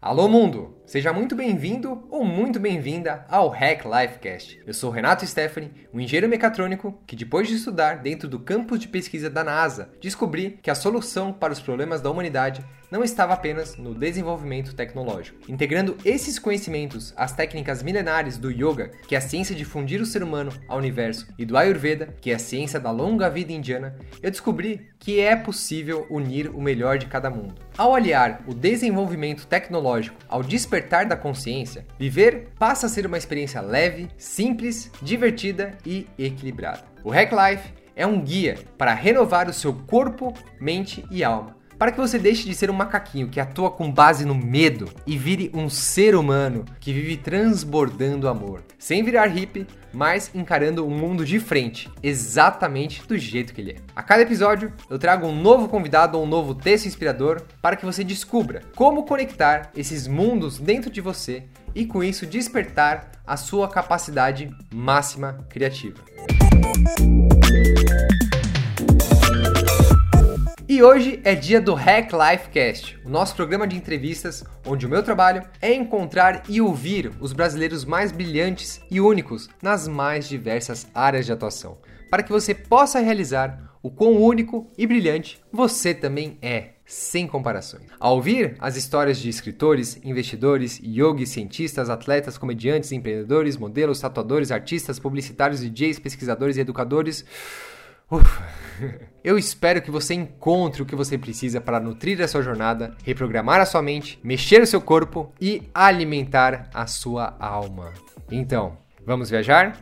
Alô mundo! Seja muito bem-vindo ou muito bem-vinda ao Hack Lifecast. Eu sou Renato Stephanie, um engenheiro mecatrônico que, depois de estudar dentro do campus de pesquisa da NASA, descobri que a solução para os problemas da humanidade não estava apenas no desenvolvimento tecnológico. Integrando esses conhecimentos às técnicas milenares do yoga, que é a ciência de fundir o ser humano ao universo, e do Ayurveda, que é a ciência da longa vida indiana, eu descobri que é possível unir o melhor de cada mundo. Ao aliar o desenvolvimento tecnológico ao despertar da consciência, viver passa a ser uma experiência leve, simples, divertida e equilibrada. O Hack Life é um guia para renovar o seu corpo, mente e alma para que você deixe de ser um macaquinho que atua com base no medo e vire um ser humano que vive transbordando amor, sem virar hippie, mas encarando o mundo de frente, exatamente do jeito que ele é. A cada episódio, eu trago um novo convidado ou um novo texto inspirador para que você descubra como conectar esses mundos dentro de você e com isso despertar a sua capacidade máxima criativa. E hoje é dia do Hack Life Cast, o nosso programa de entrevistas onde o meu trabalho é encontrar e ouvir os brasileiros mais brilhantes e únicos nas mais diversas áreas de atuação, para que você possa realizar o quão único e brilhante você também é, sem comparações. Ao ouvir as histórias de escritores, investidores, yogis, cientistas, atletas, comediantes, empreendedores, modelos, tatuadores, artistas, publicitários, DJs, pesquisadores e educadores, Ufa. Eu espero que você encontre o que você precisa para nutrir a sua jornada, reprogramar a sua mente, mexer o seu corpo e alimentar a sua alma. Então, vamos viajar?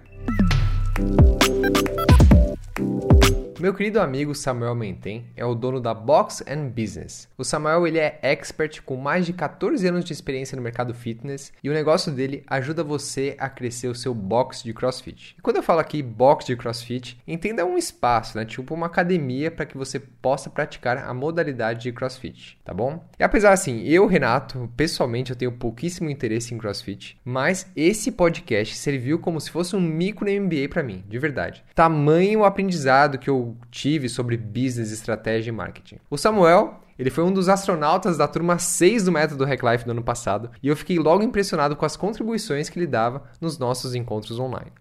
Meu querido amigo Samuel Menten é o dono da Box and Business. O Samuel ele é expert com mais de 14 anos de experiência no mercado fitness e o negócio dele ajuda você a crescer o seu box de CrossFit. E quando eu falo aqui box de CrossFit, entenda um espaço, né? Tipo uma academia para que você possa praticar a modalidade de CrossFit, tá bom? E apesar assim, eu, Renato, pessoalmente eu tenho pouquíssimo interesse em CrossFit, mas esse podcast serviu como se fosse um micro MBA para mim, de verdade. Tamanho aprendizado que eu tive sobre business, estratégia e marketing. O Samuel, ele foi um dos astronautas da turma 6 do método Hack Life do ano passado, e eu fiquei logo impressionado com as contribuições que ele dava nos nossos encontros online.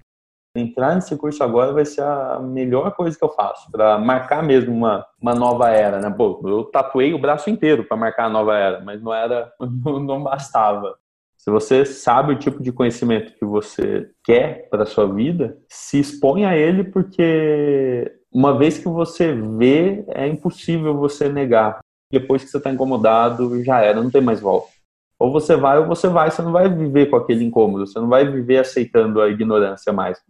Entrar nesse curso agora vai ser a melhor coisa que eu faço, para marcar mesmo uma, uma nova era, né? Pô, eu tatuei o braço inteiro para marcar a nova era, mas não era, não bastava. Se você sabe o tipo de conhecimento que você quer para sua vida, se expõe a ele porque uma vez que você vê, é impossível você negar. Depois que você está incomodado, já era, não tem mais volta. Ou você vai ou você vai, você não vai viver com aquele incômodo, você não vai viver aceitando a ignorância mais.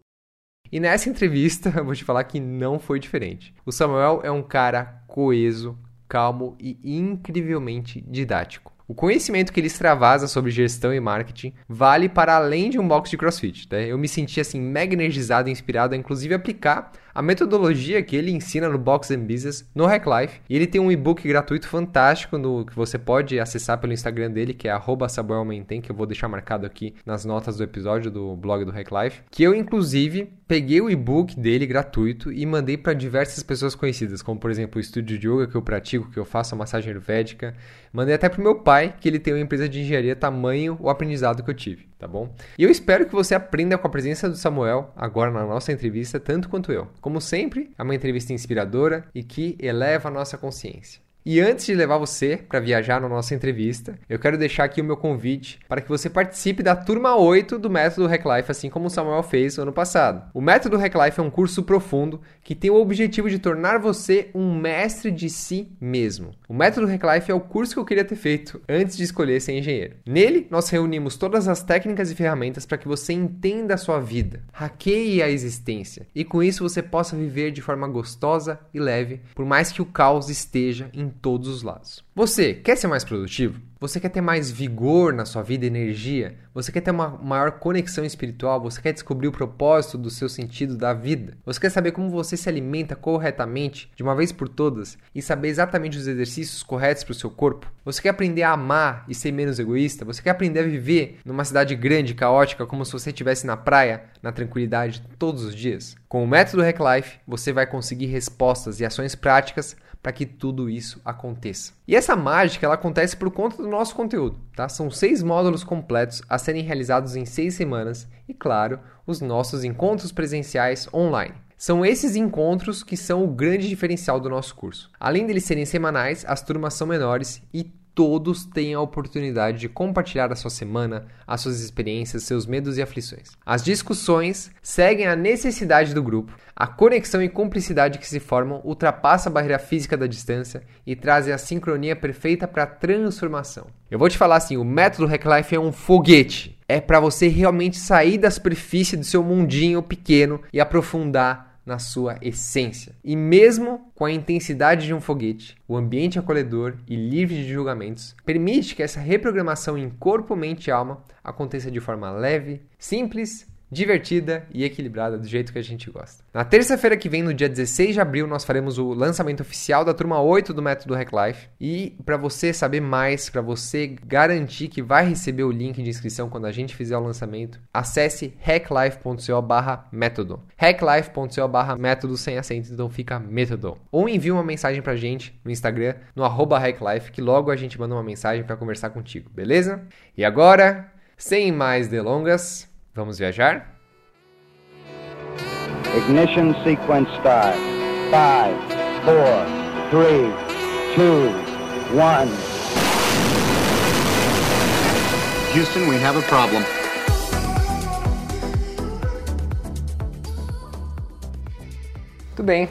E nessa entrevista, eu vou te falar que não foi diferente. O Samuel é um cara coeso, calmo e incrivelmente didático. O conhecimento que ele extravasa sobre gestão e marketing vale para além de um box de crossfit. Né? Eu me senti assim mega energizado e inspirado a inclusive aplicar a metodologia que ele ensina no Box and Business no Hack Life. E ele tem um e-book gratuito fantástico no, que você pode acessar pelo Instagram dele, que é @samuelmenten, que eu vou deixar marcado aqui nas notas do episódio do blog do Hack Life. Que eu inclusive peguei o e-book dele gratuito e mandei para diversas pessoas conhecidas, como por exemplo o estúdio de yoga que eu pratico, que eu faço a massagem ayurvédica. Mandei até pro meu pai, que ele tem uma empresa de engenharia tamanho o aprendizado que eu tive tá bom? E eu espero que você aprenda com a presença do Samuel agora na nossa entrevista, tanto quanto eu. Como sempre, é uma entrevista inspiradora e que eleva a nossa consciência. E antes de levar você para viajar na nossa entrevista, eu quero deixar aqui o meu convite para que você participe da turma 8 do Método Hack Life, assim como o Samuel fez no ano passado. O Método Hack Life é um curso profundo que tem o objetivo de tornar você um mestre de si mesmo. O Método Hack Life é o curso que eu queria ter feito antes de escolher ser engenheiro. Nele, nós reunimos todas as técnicas e ferramentas para que você entenda a sua vida, hackeie a existência e com isso você possa viver de forma gostosa e leve, por mais que o caos esteja em todos os lados. Você quer ser mais produtivo? Você quer ter mais vigor na sua vida, energia? Você quer ter uma maior conexão espiritual? Você quer descobrir o propósito do seu sentido da vida? Você quer saber como você se alimenta corretamente, de uma vez por todas, e saber exatamente os exercícios corretos para o seu corpo? Você quer aprender a amar e ser menos egoísta? Você quer aprender a viver numa cidade grande, caótica, como se você estivesse na praia, na tranquilidade, todos os dias? Com o método Hack Life, você vai conseguir respostas e ações práticas para que tudo isso aconteça. E essa mágica ela acontece por conta do nosso conteúdo, tá? São seis módulos completos a serem realizados em seis semanas e, claro, os nossos encontros presenciais online. São esses encontros que são o grande diferencial do nosso curso. Além deles serem semanais, as turmas são menores e todos têm a oportunidade de compartilhar a sua semana, as suas experiências, seus medos e aflições. As discussões seguem a necessidade do grupo, a conexão e cumplicidade que se formam ultrapassa a barreira física da distância e trazem a sincronia perfeita para a transformação. Eu vou te falar assim, o método Hack Life é um foguete. É para você realmente sair da superfície do seu mundinho pequeno e aprofundar na sua essência. E mesmo com a intensidade de um foguete, o ambiente acolhedor e livre de julgamentos permite que essa reprogramação em corpo, mente e alma aconteça de forma leve, simples divertida e equilibrada do jeito que a gente gosta. Na terça-feira que vem, no dia 16 de abril, nós faremos o lançamento oficial da turma 8 do Método Hack Life. E para você saber mais, para você garantir que vai receber o link de inscrição quando a gente fizer o lançamento, acesse hacklife.co/método. hacklife.co/método sem acento, então fica método. Ou envie uma mensagem pra gente no Instagram, no hacklife, que logo a gente manda uma mensagem para conversar contigo, beleza? E agora, sem mais delongas, Vamos viajar? Ignition sequence start. 5, 4, 3, 2, 1. Houston, we have a problem. Tudo bem.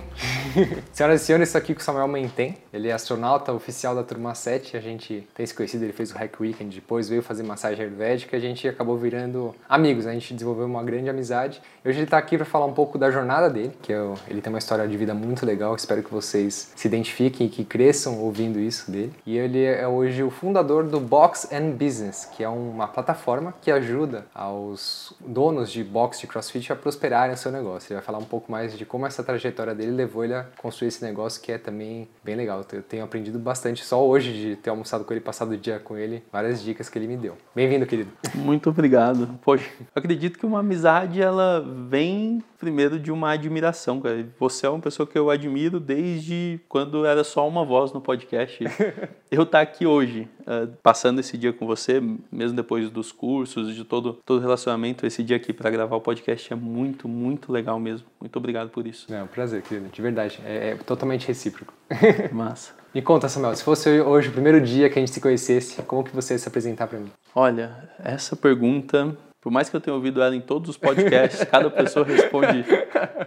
Senhoras e senhores, estou aqui com o Samuel Mentem. Ele é astronauta oficial da turma 7. A gente tem se conhecido, ele fez o Hack Weekend, depois veio fazer massagem ayurvédica. A gente acabou virando amigos, né? a gente desenvolveu uma grande amizade. Hoje ele está aqui para falar um pouco da jornada dele, que é ele tem uma história de vida muito legal. Espero que vocês se identifiquem e que cresçam ouvindo isso dele. E ele é hoje o fundador do Box and Business, que é uma plataforma que ajuda aos donos de box de CrossFit a prosperarem o seu negócio. Ele vai falar um pouco mais de como essa trajetória dele levou ele a construir esse negócio que é também bem legal. Eu tenho aprendido bastante só hoje de ter almoçado com ele, passado o dia com ele, várias dicas que ele me deu. Bem-vindo, querido. Muito obrigado. Poxa, acredito que uma amizade ela vem primeiro de uma admiração, cara. Você é uma pessoa que eu admiro desde quando era só uma voz no podcast. eu estar tá aqui hoje, uh, passando esse dia com você, mesmo depois dos cursos, de todo todo relacionamento, esse dia aqui para gravar o podcast é muito, muito legal mesmo. Muito obrigado por isso. É um prazer, querido. De verdade. É, é totalmente recíproco. Massa. Me conta, Samuel, se fosse hoje o primeiro dia que a gente se conhecesse, como que você ia se apresentar para mim? Olha, essa pergunta por mais que eu tenha ouvido ela em todos os podcasts, cada pessoa responde,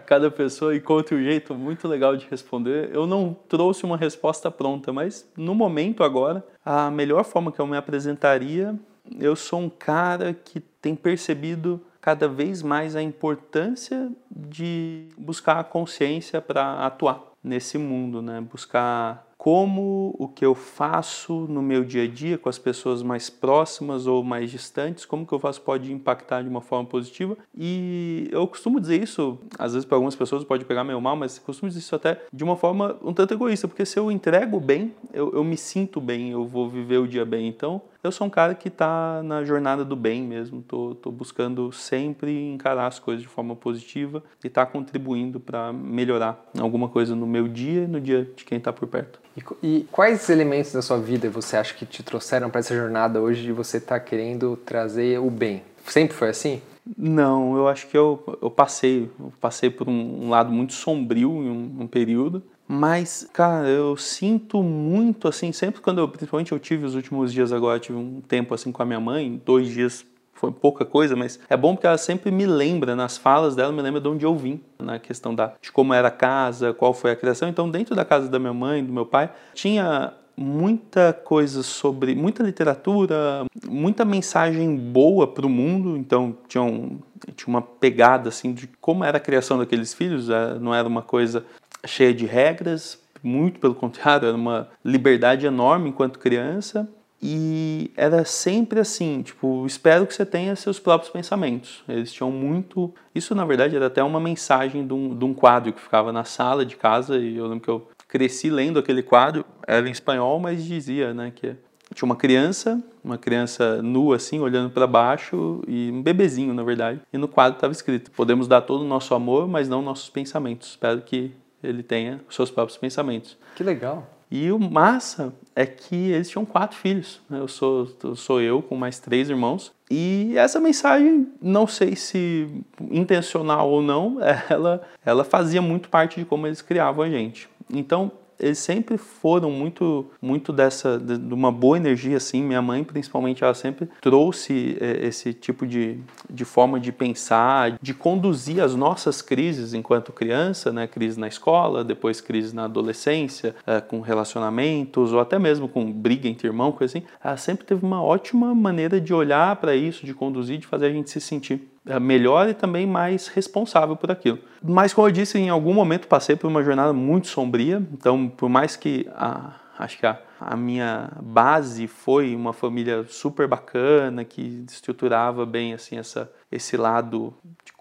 cada pessoa encontra um jeito muito legal de responder. Eu não trouxe uma resposta pronta, mas no momento agora, a melhor forma que eu me apresentaria, eu sou um cara que tem percebido cada vez mais a importância de buscar a consciência para atuar nesse mundo, né? Buscar como o que eu faço no meu dia a dia com as pessoas mais próximas ou mais distantes, como que eu faço pode impactar de uma forma positiva. E eu costumo dizer isso, às vezes para algumas pessoas pode pegar meio mal, mas costumo dizer isso até de uma forma um tanto egoísta, porque se eu entrego bem, eu, eu me sinto bem, eu vou viver o dia bem. Então, eu sou um cara que está na jornada do bem mesmo, tô, tô buscando sempre encarar as coisas de forma positiva e estar tá contribuindo para melhorar alguma coisa no meu dia e no dia de quem está por perto. E, e, quais elementos da sua vida você acha que te trouxeram para essa jornada hoje de você estar tá querendo trazer o bem? Sempre foi assim? Não, eu acho que eu, eu passei, eu passei por um, um lado muito sombrio em um, um período, mas, cara, eu sinto muito assim, sempre quando eu, principalmente eu tive os últimos dias agora, tive um tempo assim com a minha mãe, dois dias foi pouca coisa, mas é bom porque ela sempre me lembra, nas falas dela, me lembra de onde eu vim, na questão da, de como era a casa, qual foi a criação. Então, dentro da casa da minha mãe, do meu pai, tinha muita coisa sobre, muita literatura, muita mensagem boa para o mundo. Então, tinha, um, tinha uma pegada assim de como era a criação daqueles filhos, é, não era uma coisa cheia de regras, muito pelo contrário, era uma liberdade enorme enquanto criança. E era sempre assim, tipo, espero que você tenha seus próprios pensamentos. Eles tinham muito. Isso, na verdade, era até uma mensagem de um, de um quadro que ficava na sala de casa. E eu lembro que eu cresci lendo aquele quadro. Era em espanhol, mas dizia, né, que tinha uma criança, uma criança nua, assim, olhando para baixo, e um bebezinho, na verdade. E no quadro estava escrito: Podemos dar todo o nosso amor, mas não nossos pensamentos. Espero que ele tenha os seus próprios pensamentos. Que legal. E o massa é que eles tinham quatro filhos. Né? Eu sou, eu sou eu com mais três irmãos. E essa mensagem, não sei se intencional ou não, ela, ela fazia muito parte de como eles criavam a gente. Então, eles sempre foram muito muito dessa de, de, uma boa energia assim. Minha mãe principalmente ela sempre trouxe é, esse tipo de, de forma de pensar de conduzir as nossas crises enquanto criança né? Crise na escola depois crise na adolescência é, com relacionamentos ou até mesmo com briga entre irmãos coisa assim. Ela sempre teve uma ótima maneira de olhar para isso de conduzir de fazer a gente se sentir melhor e também mais responsável por aquilo. Mas, como eu disse, em algum momento passei por uma jornada muito sombria, então, por mais que a, acho que a, a minha base foi uma família super bacana que estruturava bem assim essa esse lado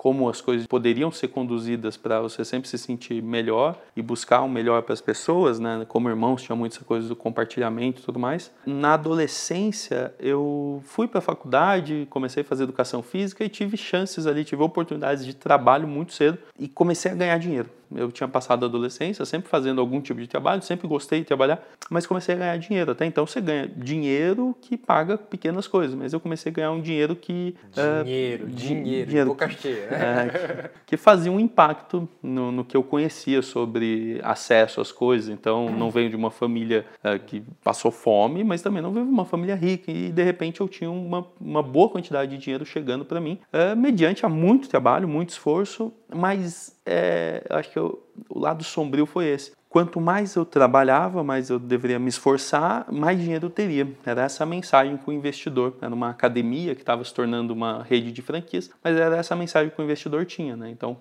como as coisas poderiam ser conduzidas para você sempre se sentir melhor e buscar o melhor para as pessoas, né? Como irmãos tinha muito essa coisa do compartilhamento e tudo mais. Na adolescência eu fui para a faculdade, comecei a fazer educação física e tive chances ali, tive oportunidades de trabalho muito cedo e comecei a ganhar dinheiro. Eu tinha passado a adolescência sempre fazendo algum tipo de trabalho, sempre gostei de trabalhar, mas comecei a ganhar dinheiro. Até então você ganha dinheiro que paga pequenas coisas, mas eu comecei a ganhar um dinheiro que dinheiro, uh, dinheiro, dinheiro boca cheia. É, que fazia um impacto no, no, que eu conhecia sobre acesso às coisas. Então, não venho de uma família uh, que passou fome, mas também não venho de uma família rica. E, de repente, eu tinha uma, uma boa quantidade de dinheiro chegando para mim, uh, mediante a muito trabalho, muito esforço, mas é, acho que eu, o lado sombrio foi esse quanto mais eu trabalhava, mais eu deveria me esforçar, mais dinheiro eu teria. Era essa a mensagem com o investidor. Era uma academia que estava se tornando uma rede de franquias, mas era essa a mensagem que o investidor tinha, né? Então,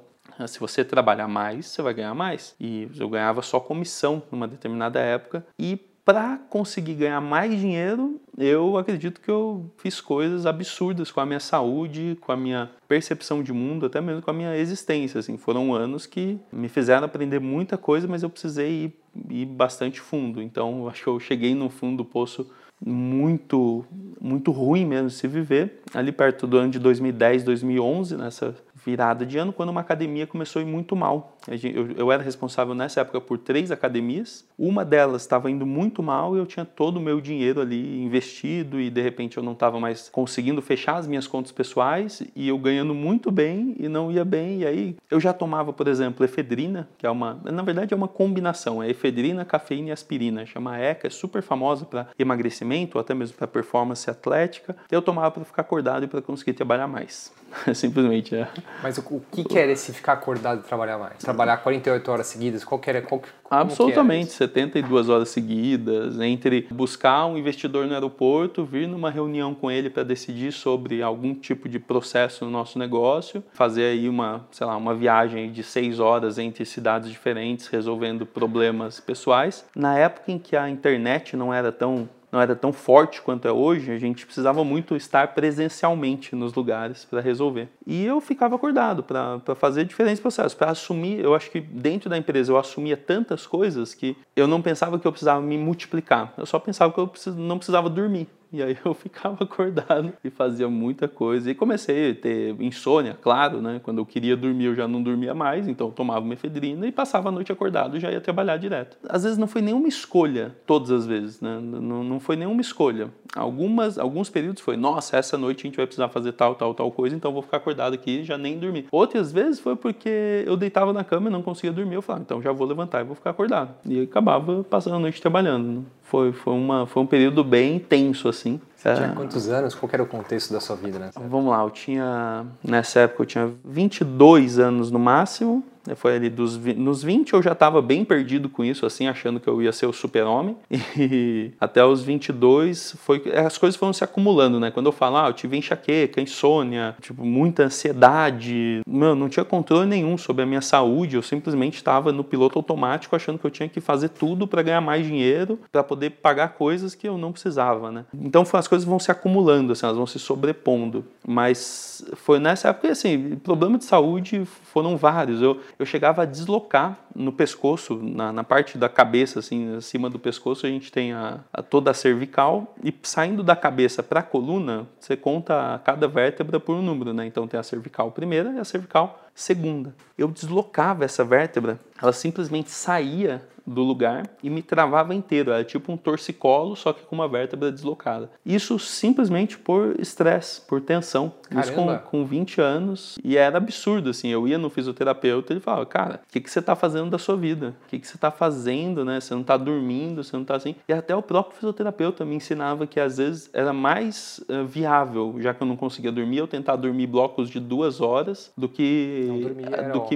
se você trabalhar mais, você vai ganhar mais. E eu ganhava só comissão numa determinada época e para conseguir ganhar mais dinheiro, eu acredito que eu fiz coisas absurdas com a minha saúde, com a minha percepção de mundo, até mesmo com a minha existência. Assim, foram anos que me fizeram aprender muita coisa, mas eu precisei ir, ir bastante fundo. Então, acho que eu cheguei no fundo do poço muito muito ruim mesmo se viver ali perto do ano de 2010 2011 nessa virada de ano, quando uma academia começou a ir muito mal. Eu, era responsável nessa época por três academias, uma delas estava indo muito mal e eu tinha todo o meu dinheiro ali investido e de repente eu não estava mais conseguindo fechar as minhas contas pessoais e eu ganhando muito bem e não ia bem. E aí eu já tomava, por exemplo, efedrina, que é uma, na verdade é uma combinação, é efedrina, cafeína e aspirina, chama ECA, é super famosa para emagrecimento ou até mesmo para performance atlética. Eu tomava para ficar acordado e para conseguir trabalhar mais. Simplesmente é. Mas o, o que, que era esse ficar acordado e trabalhar mais? Trabalhar 48 horas seguidas? Qual que era? Qual, Absolutamente, 72 horas seguidas, entre buscar um investidor no aeroporto, vir numa reunião com ele para decidir sobre algum tipo de processo no nosso negócio, fazer aí uma, sei lá, uma viagem de seis horas entre cidades diferentes, resolvendo problemas pessoais. Na época em que a internet não era tão não era tão forte quanto é hoje, a gente precisava muito estar presencialmente nos lugares para resolver. E eu ficava acordado para fazer diferentes processos, para assumir. Eu acho que dentro da empresa eu assumia tantas coisas que eu não pensava que eu precisava me multiplicar, eu só pensava que eu não precisava dormir. E aí eu ficava acordado e fazia muita coisa. E comecei a ter insônia, claro, né? Quando eu queria dormir, eu já não dormia mais, então eu tomava uma efedrina e passava a noite acordado e já ia trabalhar direto. Às vezes não foi nenhuma escolha, todas as vezes, né? Não, não foi nenhuma escolha. Algumas, alguns períodos foi, nossa, essa noite a gente vai precisar fazer tal, tal, tal coisa, então eu vou ficar acordado aqui e já nem dormir. Outras vezes foi porque eu deitava na cama e não conseguia dormir, eu falava, então já vou levantar e vou ficar acordado. E acabava passando a noite trabalhando. Né? Foi, foi, uma, foi um período bem intenso, assim. Você tinha é. quantos anos? Qual era o contexto da sua vida nessa Vamos lá, eu tinha, nessa época eu tinha 22 anos no máximo, foi ali dos, nos 20 eu já estava bem perdido com isso, assim, achando que eu ia ser o super-homem. E até os 22 foi, as coisas foram se acumulando, né? Quando eu falo, ah, eu tive enxaqueca, insônia, tipo, muita ansiedade. Mano, não tinha controle nenhum sobre a minha saúde. Eu simplesmente estava no piloto automático achando que eu tinha que fazer tudo para ganhar mais dinheiro, para poder pagar coisas que eu não precisava, né? Então as coisas vão se acumulando, assim, elas vão se sobrepondo. Mas foi nessa época, assim, problema de saúde foram vários. Eu, eu chegava a deslocar no pescoço, na, na, parte da cabeça, assim, acima do pescoço, a gente tem a, a toda a cervical, e saindo da cabeça para a coluna, você conta cada vértebra por um número, né? Então tem a cervical primeira e a cervical segunda. Eu deslocava essa vértebra, ela simplesmente saía do lugar e me travava inteiro. Era tipo um torcicolo, só que com uma vértebra deslocada. Isso simplesmente por estresse, por tensão. Isso com, com 20 anos. E era absurdo, assim. Eu ia no fisioterapeuta e ele falava, cara, o que, que você está fazendo da sua vida? O que, que você está fazendo, né? Você não está dormindo, você não está assim. E até o próprio fisioterapeuta me ensinava que às vezes era mais uh, viável, já que eu não conseguia dormir, eu tentar dormir blocos de duas horas do que. Não dormir, do que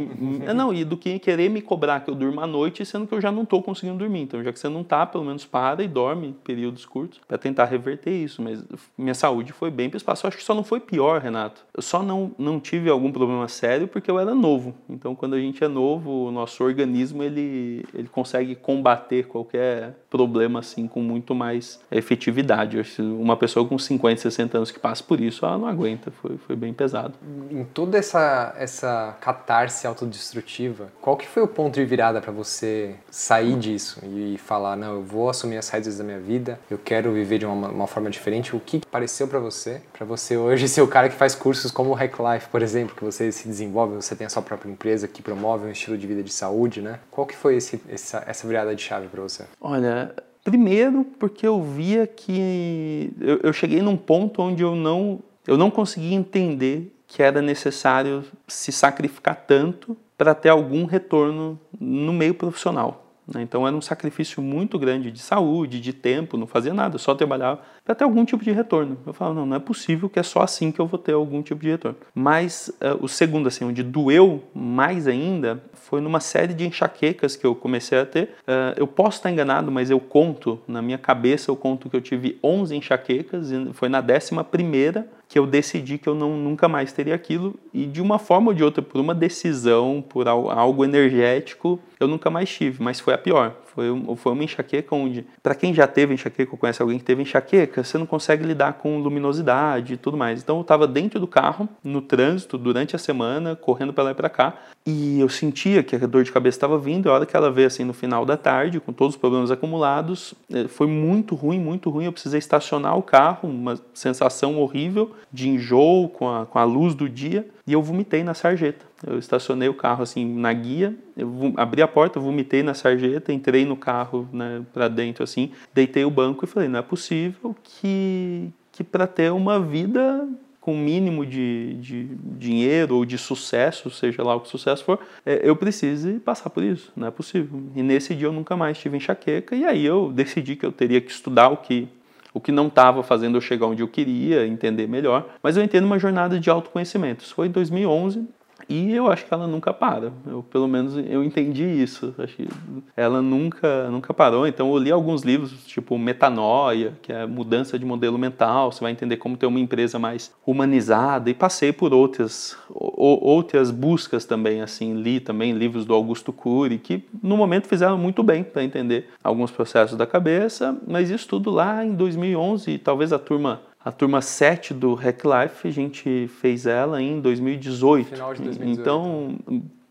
Não, e do que querer me cobrar que eu durma à noite, sendo que eu já não estou conseguindo dormir. Então, já que você não está, pelo menos para e dorme períodos curtos para tentar reverter isso. Mas minha saúde foi bem para espaço. Eu acho que só não foi pior, Renato. Eu só não, não tive algum problema sério porque eu era novo. Então, quando a gente é novo, o nosso organismo ele, ele consegue combater qualquer problema assim com muito mais efetividade. Uma pessoa com 50, 60 anos que passa por isso, ela não aguenta. Foi, foi bem pesado. Em toda essa, essa catarse autodestrutiva, qual que foi o ponto de virada para você sair disso e falar, não, eu vou assumir as rédeas da minha vida, eu quero viver de uma, uma forma diferente. O que pareceu para você, para você hoje ser o cara que faz cursos como o Hack Life, por exemplo, que você se desenvolve, você tem a sua própria empresa que promove um estilo de vida de saúde, né? Qual que foi esse, essa, essa virada de chave para você? Olha, primeiro porque eu via que eu, eu cheguei num ponto onde eu não eu não conseguia entender que era necessário se sacrificar tanto para ter algum retorno no meio profissional. Né? Então era um sacrifício muito grande de saúde, de tempo, não fazia nada, só trabalhava para ter algum tipo de retorno. Eu falava, não, não é possível que é só assim que eu vou ter algum tipo de retorno. Mas uh, o segundo, assim, onde doeu mais ainda, foi numa série de enxaquecas que eu comecei a ter. Uh, eu posso estar enganado, mas eu conto, na minha cabeça, eu conto que eu tive 11 enxaquecas, e foi na décima primeira que eu decidi que eu não, nunca mais teria aquilo e de uma forma ou de outra, por uma decisão, por algo energético, eu nunca mais tive, mas foi a pior. Foi, foi uma enxaqueca onde, para quem já teve enxaqueca ou conhece alguém que teve enxaqueca, você não consegue lidar com luminosidade e tudo mais. Então eu estava dentro do carro, no trânsito, durante a semana, correndo para lá e para cá, e eu sentia que a dor de cabeça estava vindo, a hora que ela veio assim no final da tarde, com todos os problemas acumulados, eh, foi muito ruim, muito ruim. Eu precisei estacionar o carro, uma sensação horrível de enjoo com a, com a luz do dia, e eu vomitei na sarjeta. Eu estacionei o carro assim na guia, eu abri a porta, vomitei na sarjeta, entrei no carro né, para dentro assim, deitei o banco e falei: não é possível que, que para ter uma vida com mínimo de, de dinheiro ou de sucesso, seja lá o que sucesso for, é, eu precise passar por isso, não é possível. E nesse dia eu nunca mais tive enxaqueca e aí eu decidi que eu teria que estudar o que o que não estava fazendo eu chegar onde eu queria, entender melhor. Mas eu entendo uma jornada de autoconhecimento. Isso foi em 2011, e eu acho que ela nunca para. Eu, pelo menos eu entendi isso. Acho que ela nunca, nunca parou. Então eu li alguns livros, tipo Metanoia, que é mudança de modelo mental. Você vai entender como ter uma empresa mais humanizada. E passei por outras, outras buscas também. Assim, li também livros do Augusto Cury, que no momento fizeram muito bem para entender alguns processos da cabeça. Mas isso tudo lá em 2011, talvez a turma a turma 7 do Hack Life, a gente fez ela em 2018. Final de 2018. Então,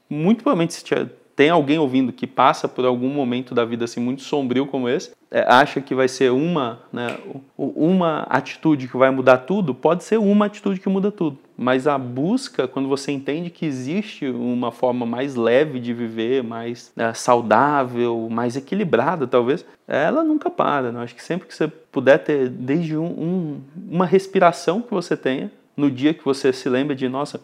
muito provavelmente se tem alguém ouvindo que passa por algum momento da vida assim muito sombrio como esse, acha que vai ser uma, né, uma atitude que vai mudar tudo, pode ser uma atitude que muda tudo. Mas a busca, quando você entende que existe uma forma mais leve de viver, mais né, saudável, mais equilibrada, talvez, ela nunca para. Né? Acho que sempre que você puder ter, desde um, um, uma respiração que você tenha, no dia que você se lembra de, nossa,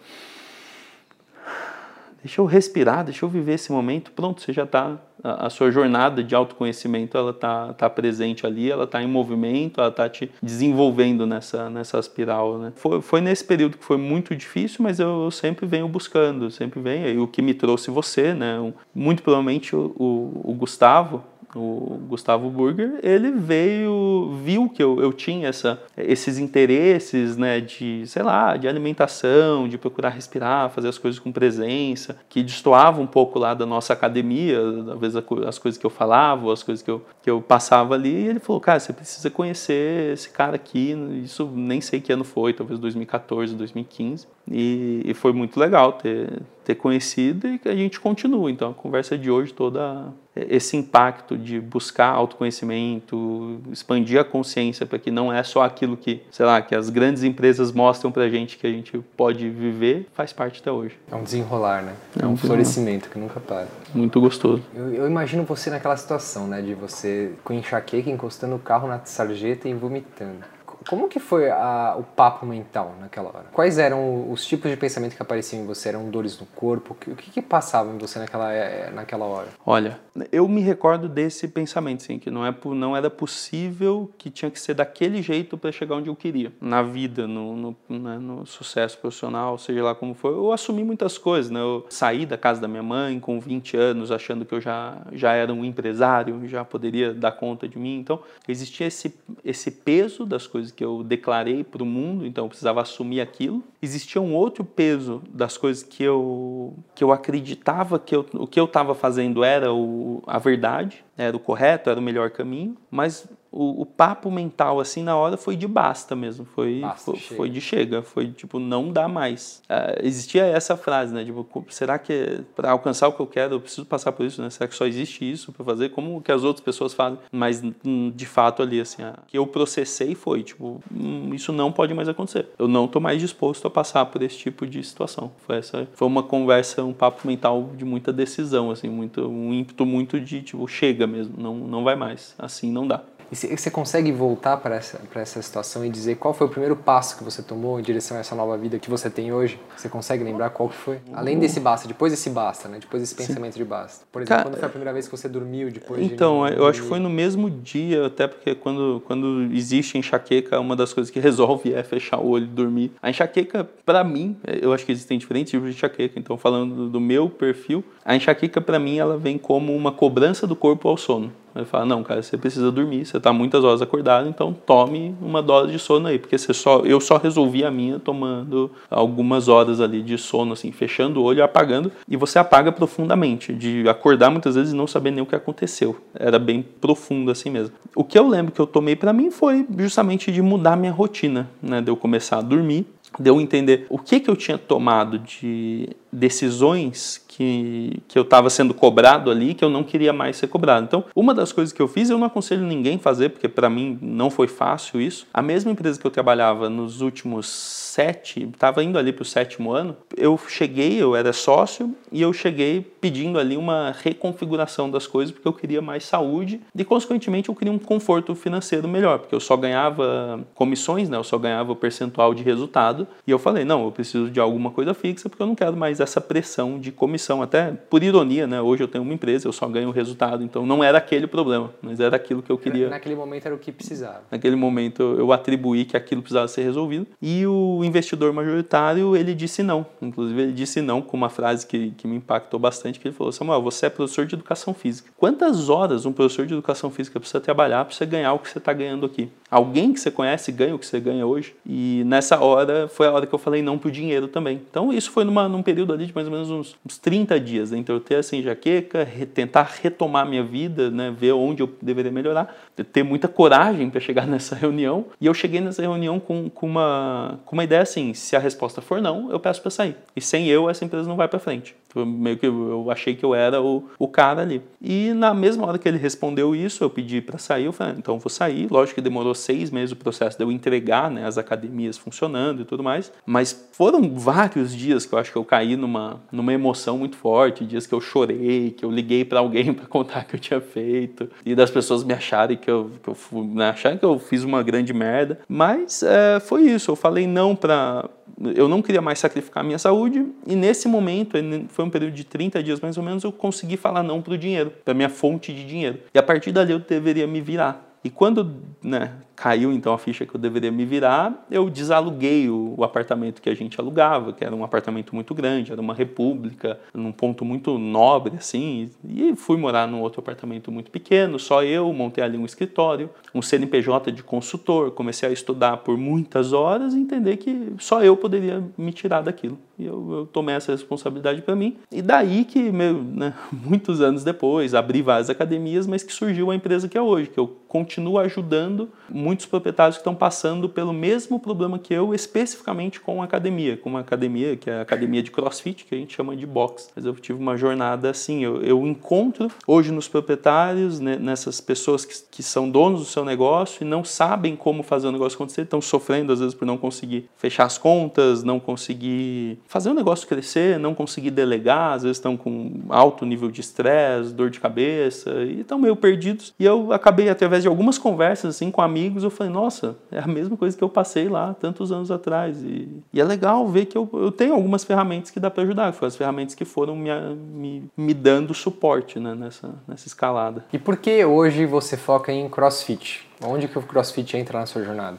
deixa eu respirar, deixa eu viver esse momento, pronto, você já está, a, sua jornada de autoconhecimento, ela está tá presente ali, ela está em movimento, ela está te desenvolvendo nessa, nessa espiral, né? Foi, foi nesse período que foi muito difícil, mas eu, eu sempre venho buscando, sempre venho, e o que me trouxe você, né? Muito provavelmente o, o, o Gustavo, o Gustavo Burger, ele veio, viu que eu, eu tinha essa, esses interesses, né, de, sei lá, de alimentação, de procurar respirar, fazer as coisas com presença, que destoava um pouco lá da nossa academia, talvez as coisas que eu falava, as coisas que eu, que eu passava ali, e ele falou, cara, você precisa conhecer esse cara aqui, isso nem sei que ano foi, talvez 2014, 2015, e, e foi muito legal ter, ter conhecido e a gente continua, então a conversa de hoje toda esse impacto de buscar autoconhecimento, expandir a consciência para que não é só aquilo que, sei lá, que as grandes empresas mostram para a gente que a gente pode viver, faz parte até hoje. É um desenrolar, né? É um florescimento que nunca para. Muito gostoso. Eu, eu, imagino você naquela situação, né, de você com enxaqueca encostando o carro na sarjeta e vomitando. Como que foi a, o papo mental naquela hora? Quais eram os tipos de pensamento que apareciam em você? Eram dores no corpo? O que, que passava em você naquela, é, naquela hora? Olha, eu me recordo desse pensamento, sim, que não, é, não era possível que tinha que ser daquele jeito para chegar onde eu queria. Na vida, no, no, né, no, sucesso profissional, seja lá como for, eu assumi muitas coisas, né? Eu saí da casa da minha mãe com 20 anos, achando que eu já, já era um empresário, já poderia dar conta de mim. Então, existia esse, esse peso das coisas que eu declarei para o mundo, então eu precisava assumir aquilo. Existia um outro peso das coisas que eu, que eu acreditava que eu, o que eu estava fazendo era o, a verdade, era o correto, era o melhor caminho, mas o, o, papo mental, assim, na hora foi de basta mesmo. Foi, basta, foi, foi, de chega. Foi tipo, não dá mais. Uh, existia essa frase, né? Tipo, será que para alcançar o que eu quero, eu preciso passar por isso, né? Será que só existe isso para fazer? Como que as outras pessoas fazem? Mas, hum, de fato, ali, assim, o que eu processei foi, tipo, hum, isso não pode mais acontecer. Eu não tô mais disposto a passar por esse tipo de situação. Foi essa, foi uma conversa, um papo mental de muita decisão, assim, muito, um ímpeto muito de, tipo, chega mesmo, não, não vai mais. Assim não dá. E você consegue voltar para essa, essa situação e dizer qual foi o primeiro passo que você tomou em direção a essa nova vida que você tem hoje? Você consegue lembrar qual que foi? Além desse basta, depois desse basta, né? Depois desse pensamento Sim. de basta. Por exemplo, Cara, quando foi a primeira vez que você dormiu depois Então, de eu acho que foi no mesmo dia, até porque quando, quando existe enxaqueca, uma das coisas que resolve é fechar o olho e dormir. A enxaqueca, para mim, eu acho que existem diferentes tipos de enxaqueca. Então, falando do meu perfil, a enxaqueca para mim ela vem como uma cobrança do corpo ao sono. Ele fala, não, cara, você precisa dormir, você está muitas horas acordado, então tome uma dose de sono aí, porque você só, eu só resolvi a minha tomando algumas horas ali de sono, assim, fechando o olho apagando, e você apaga profundamente, de acordar muitas vezes e não saber nem o que aconteceu. Era bem profundo assim mesmo. O que eu lembro que eu tomei para mim foi justamente de mudar minha rotina, né, de eu começar a dormir, de eu entender o que que eu tinha tomado de decisões que, que eu estava sendo cobrado ali que eu não queria mais ser cobrado. Então, uma das coisas que eu fiz, eu não aconselho ninguém fazer, porque para mim não foi fácil isso. A mesma empresa que eu trabalhava nos últimos sete, estava indo ali para o sétimo ano, eu cheguei, eu era sócio e eu cheguei pedindo ali uma reconfiguração das coisas porque eu queria mais saúde e, consequentemente, eu queria um conforto financeiro melhor, porque eu só ganhava comissões, né? Eu só ganhava o percentual de resultado e eu falei, não, eu preciso de alguma coisa fixa porque eu não quero mais essa pressão de comissão. Até por ironia, né? Hoje eu tenho uma empresa, eu só ganho o resultado, então não era aquele problema, mas era aquilo que eu queria. Naquele momento era o que precisava. Naquele momento eu atribuí que aquilo precisava ser resolvido e o investidor majoritário ele disse não. Inclusive ele disse não com uma frase que, que me impactou bastante, que ele falou, Samuel, você é professor de educação física. Quantas horas um professor de educação física precisa trabalhar para você ganhar o que você está ganhando aqui? Alguém que você conhece ganha o que você ganha hoje? E nessa hora foi a hora que eu falei não pro dinheiro também. Então isso foi numa, num período ali de mais ou menos uns, uns 30 dias, entre eu ter essa enxaqueca, re, tentar retomar minha vida, né, ver onde eu deveria melhorar, ter muita coragem para chegar nessa reunião. E eu cheguei nessa reunião com, com, uma, com uma ideia assim: se a resposta for não, eu peço para sair. E sem eu, essa empresa não vai para frente. Eu, meio que eu achei que eu era o, o cara ali. E na mesma hora que ele respondeu isso, eu pedi para sair. Eu falei, ah, então eu vou sair. Lógico que demorou seis meses o processo de eu entregar né, as academias funcionando e tudo mais. Mas foram vários dias que eu acho que eu caí numa, numa emoção muito forte. Dias que eu chorei, que eu liguei para alguém para contar que eu tinha feito. E das pessoas me acharem que eu, que eu, né, acharem que eu fiz uma grande merda. Mas é, foi isso. Eu falei não para eu não queria mais sacrificar a minha saúde e nesse momento, foi um período de 30 dias mais ou menos, eu consegui falar não para o dinheiro, para minha fonte de dinheiro. E a partir dali eu deveria me virar. E quando né, caiu então a ficha que eu deveria me virar, eu desaluguei o, o, apartamento que a gente alugava, que era um apartamento muito grande, era uma república, num ponto muito nobre assim, e fui morar num outro apartamento muito pequeno, só eu, montei ali um escritório, um CNPJ de consultor, comecei a estudar por muitas horas e entender que só eu poderia me tirar daquilo. E eu, eu tomei essa responsabilidade para mim. E daí que, meu, né, muitos anos depois, abri várias academias, mas que surgiu a empresa que é hoje, que eu continuo ajudando muitos proprietários que estão passando pelo mesmo problema que eu, especificamente com a academia, com uma academia que é a academia de CrossFit, que a gente chama de box. Mas eu tive uma jornada assim, eu, eu encontro hoje nos proprietários, né, nessas pessoas que, que são donos do seu negócio e não sabem como fazer o negócio acontecer, estão sofrendo às vezes por não conseguir fechar as contas, não conseguir fazer o negócio crescer, não conseguir delegar, às vezes estão com alto nível de estresse, dor de cabeça e estão meio perdidos. E eu acabei através de algumas conversas assim com amigos, eu falei, nossa, é a mesma coisa que eu passei lá tantos anos atrás. E, e é legal ver que eu, eu tenho algumas ferramentas que dá para ajudar, que foram as ferramentas que foram me, me, me dando suporte né, nessa, nessa escalada. E por que hoje você foca em CrossFit? Onde que o CrossFit entra na sua jornada?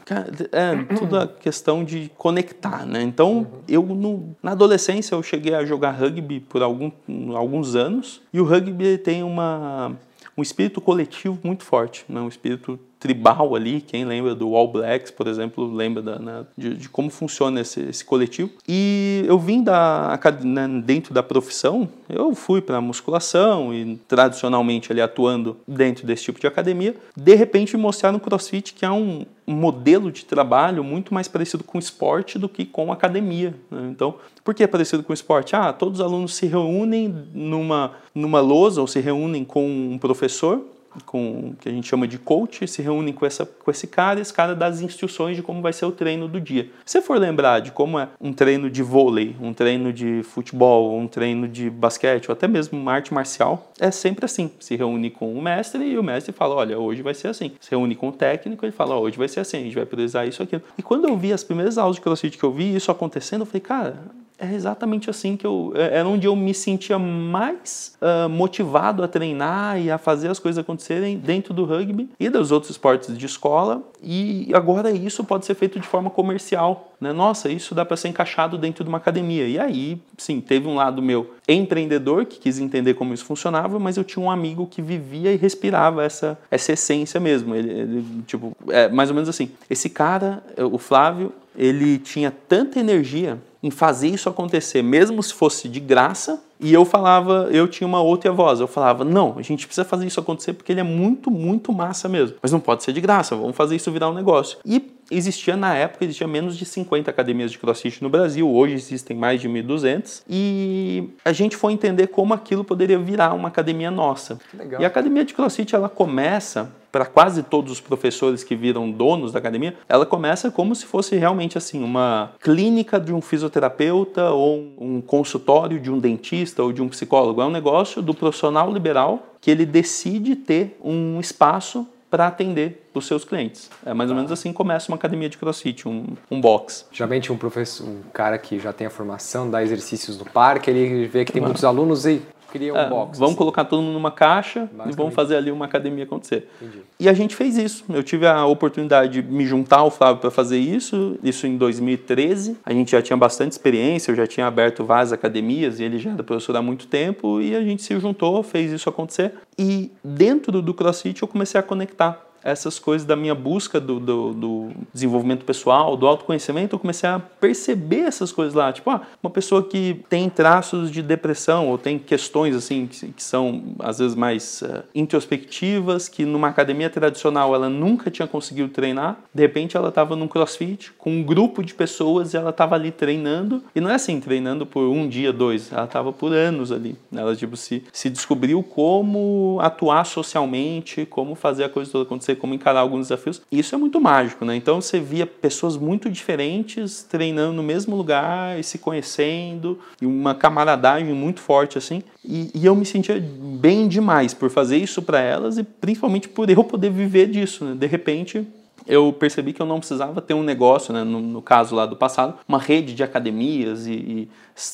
É, tudo a questão de conectar, né? Então, uhum. eu no, na adolescência eu cheguei a jogar rugby por algum, alguns anos e o rugby tem uma um espírito coletivo muito forte, né? um espírito tribal ali. Quem lembra do All Blacks, por exemplo, lembra da, né, de, de, como funciona esse, esse, coletivo. E eu vim da né, dentro da profissão, eu fui para musculação e tradicionalmente ali atuando dentro desse tipo de academia. De repente mostraram no CrossFit que é um modelo de trabalho muito mais parecido com esporte do que com academia. Né? Então, por que é parecido com esporte? Ah, todos os alunos se reúnem numa, numa lousa ou se reúnem com um professor com que a gente chama de coach, se reúnem com, essa, com esse cara esse cara dá as instruções de como vai ser o treino do dia. Se for lembrar de como é um treino de vôlei, um treino de futebol, um treino de basquete, ou até mesmo uma arte marcial, é sempre assim. Se reúne com o mestre e o mestre fala, olha, hoje vai ser assim. Se reúne com o técnico e fala, hoje vai ser assim, a gente vai priorizar isso aqui. E quando eu vi as primeiras aulas de CrossFit que eu vi isso acontecendo, eu falei, cara, é exatamente assim que eu. É, era onde eu me sentia mais uh, motivado a treinar e a fazer as coisas acontecerem dentro do rugby e dos outros esportes de escola. E agora isso pode ser feito de forma comercial. Né? Nossa, isso dá para ser encaixado dentro de uma academia. E aí, sim, teve um lado meu empreendedor que quis entender como isso funcionava, mas eu tinha um amigo que vivia e respirava essa, essa essência mesmo. Ele, ele tipo, é mais ou menos assim. Esse cara, o Flávio, ele tinha tanta energia em fazer isso acontecer, mesmo se fosse de graça. E eu falava, eu tinha uma outra voz, eu falava, não, a gente precisa fazer isso acontecer porque ele é muito, muito massa mesmo. Mas não pode ser de graça, vamos fazer isso virar um negócio. E existia na época, existia menos de 50 academias de crossfit no Brasil, hoje existem mais de 1.200, e a gente foi entender como aquilo poderia virar uma academia nossa. E a academia de crossfit, ela começa para quase todos os professores que viram donos da academia, ela começa como se fosse realmente assim uma clínica de um fisioterapeuta ou um consultório de um dentista ou de um psicólogo. É um negócio do profissional liberal que ele decide ter um espaço para atender os seus clientes. É mais ou menos assim que começa uma academia de crossfit, um, um box. Geralmente um professor, um cara que já tem a formação, dá exercícios no parque, ele vê que tem muitos alunos e cria um é, box. Vamos assim. colocar todo mundo numa caixa e vamos fazer ali uma academia acontecer. Entendi. E a gente fez isso. Eu tive a oportunidade de me juntar ao Flávio para fazer isso, isso em 2013. A gente já tinha bastante experiência, eu já tinha aberto várias academias e ele já era professor há muito tempo e a gente se juntou, fez isso acontecer. E dentro do CrossFit eu comecei a conectar essas coisas da minha busca do, do, do, desenvolvimento pessoal, do autoconhecimento, eu comecei a perceber essas coisas lá. Tipo, ah, uma pessoa que tem traços de depressão ou tem questões assim que, que são às vezes mais uh, introspectivas, que numa academia tradicional ela nunca tinha conseguido treinar, de repente ela estava num crossfit com um grupo de pessoas e ela estava ali treinando. E não é assim, treinando por um dia, dois, ela estava por anos ali. Ela tipo, se, se descobriu como atuar socialmente, como fazer a coisa toda acontecer como encarar alguns desafios. Isso é muito mágico, né? Então você via pessoas muito diferentes treinando no mesmo lugar e se conhecendo, e uma camaradagem muito forte assim. E, e eu me sentia bem demais por fazer isso para elas e principalmente por eu poder viver disso, né? De repente, eu percebi que eu não precisava ter um negócio, né, no, no, caso lá do passado, uma rede de academias e, e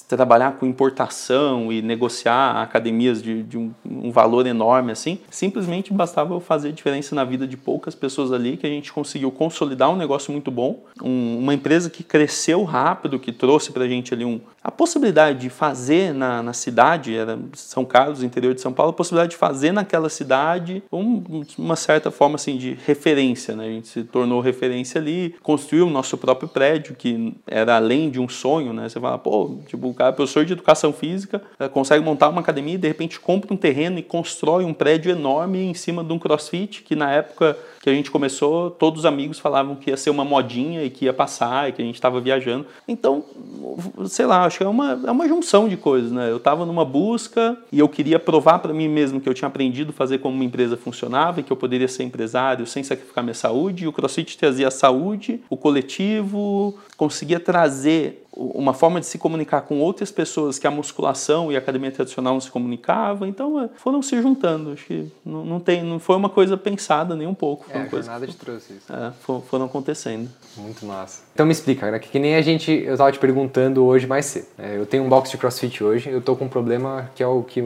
trabalhar com importação e negociar academias de, de um, um, valor enorme assim. Simplesmente bastava eu fazer diferença na vida de poucas pessoas ali que a gente conseguiu consolidar um negócio muito bom, um, uma empresa que cresceu rápido, que trouxe para a gente ali um, a possibilidade de fazer na, na cidade, era São Carlos, interior de São Paulo, a possibilidade de fazer naquela cidade um, uma certa forma assim de referência, né? A gente se tornou referência ali, construiu o nosso próprio prédio, que era além de um sonho, né? Você fala, pô, tipo, o cara, professor de educação física, eh, consegue montar uma academia de repente compra um terreno e constrói um prédio enorme em cima de um crossfit, que na época que a gente começou, todos os amigos falavam que ia ser uma modinha e que ia passar e que a gente estava viajando. Então, sei lá, acho que é uma, é uma junção de coisas, né? Eu estava numa busca e eu queria provar para mim mesmo que eu tinha aprendido a fazer como uma empresa funcionava e que eu poderia ser empresário sem sacrificar minha saúde. E o CrossFit trazia a saúde, o coletivo, conseguia trazer uma forma de se comunicar com outras pessoas que a musculação e a academia tradicional não se comunicavam, então é, foram se juntando. Acho que não, não, tem, não foi uma coisa pensada nem um pouco. Foi é, uma coisa nada te trouxe isso. É, foram acontecendo. Muito massa. Então me explica, cara, que, nem a gente, eu estava te perguntando hoje mais cedo. É, eu tenho um box de CrossFit hoje, eu tô com um problema que é o que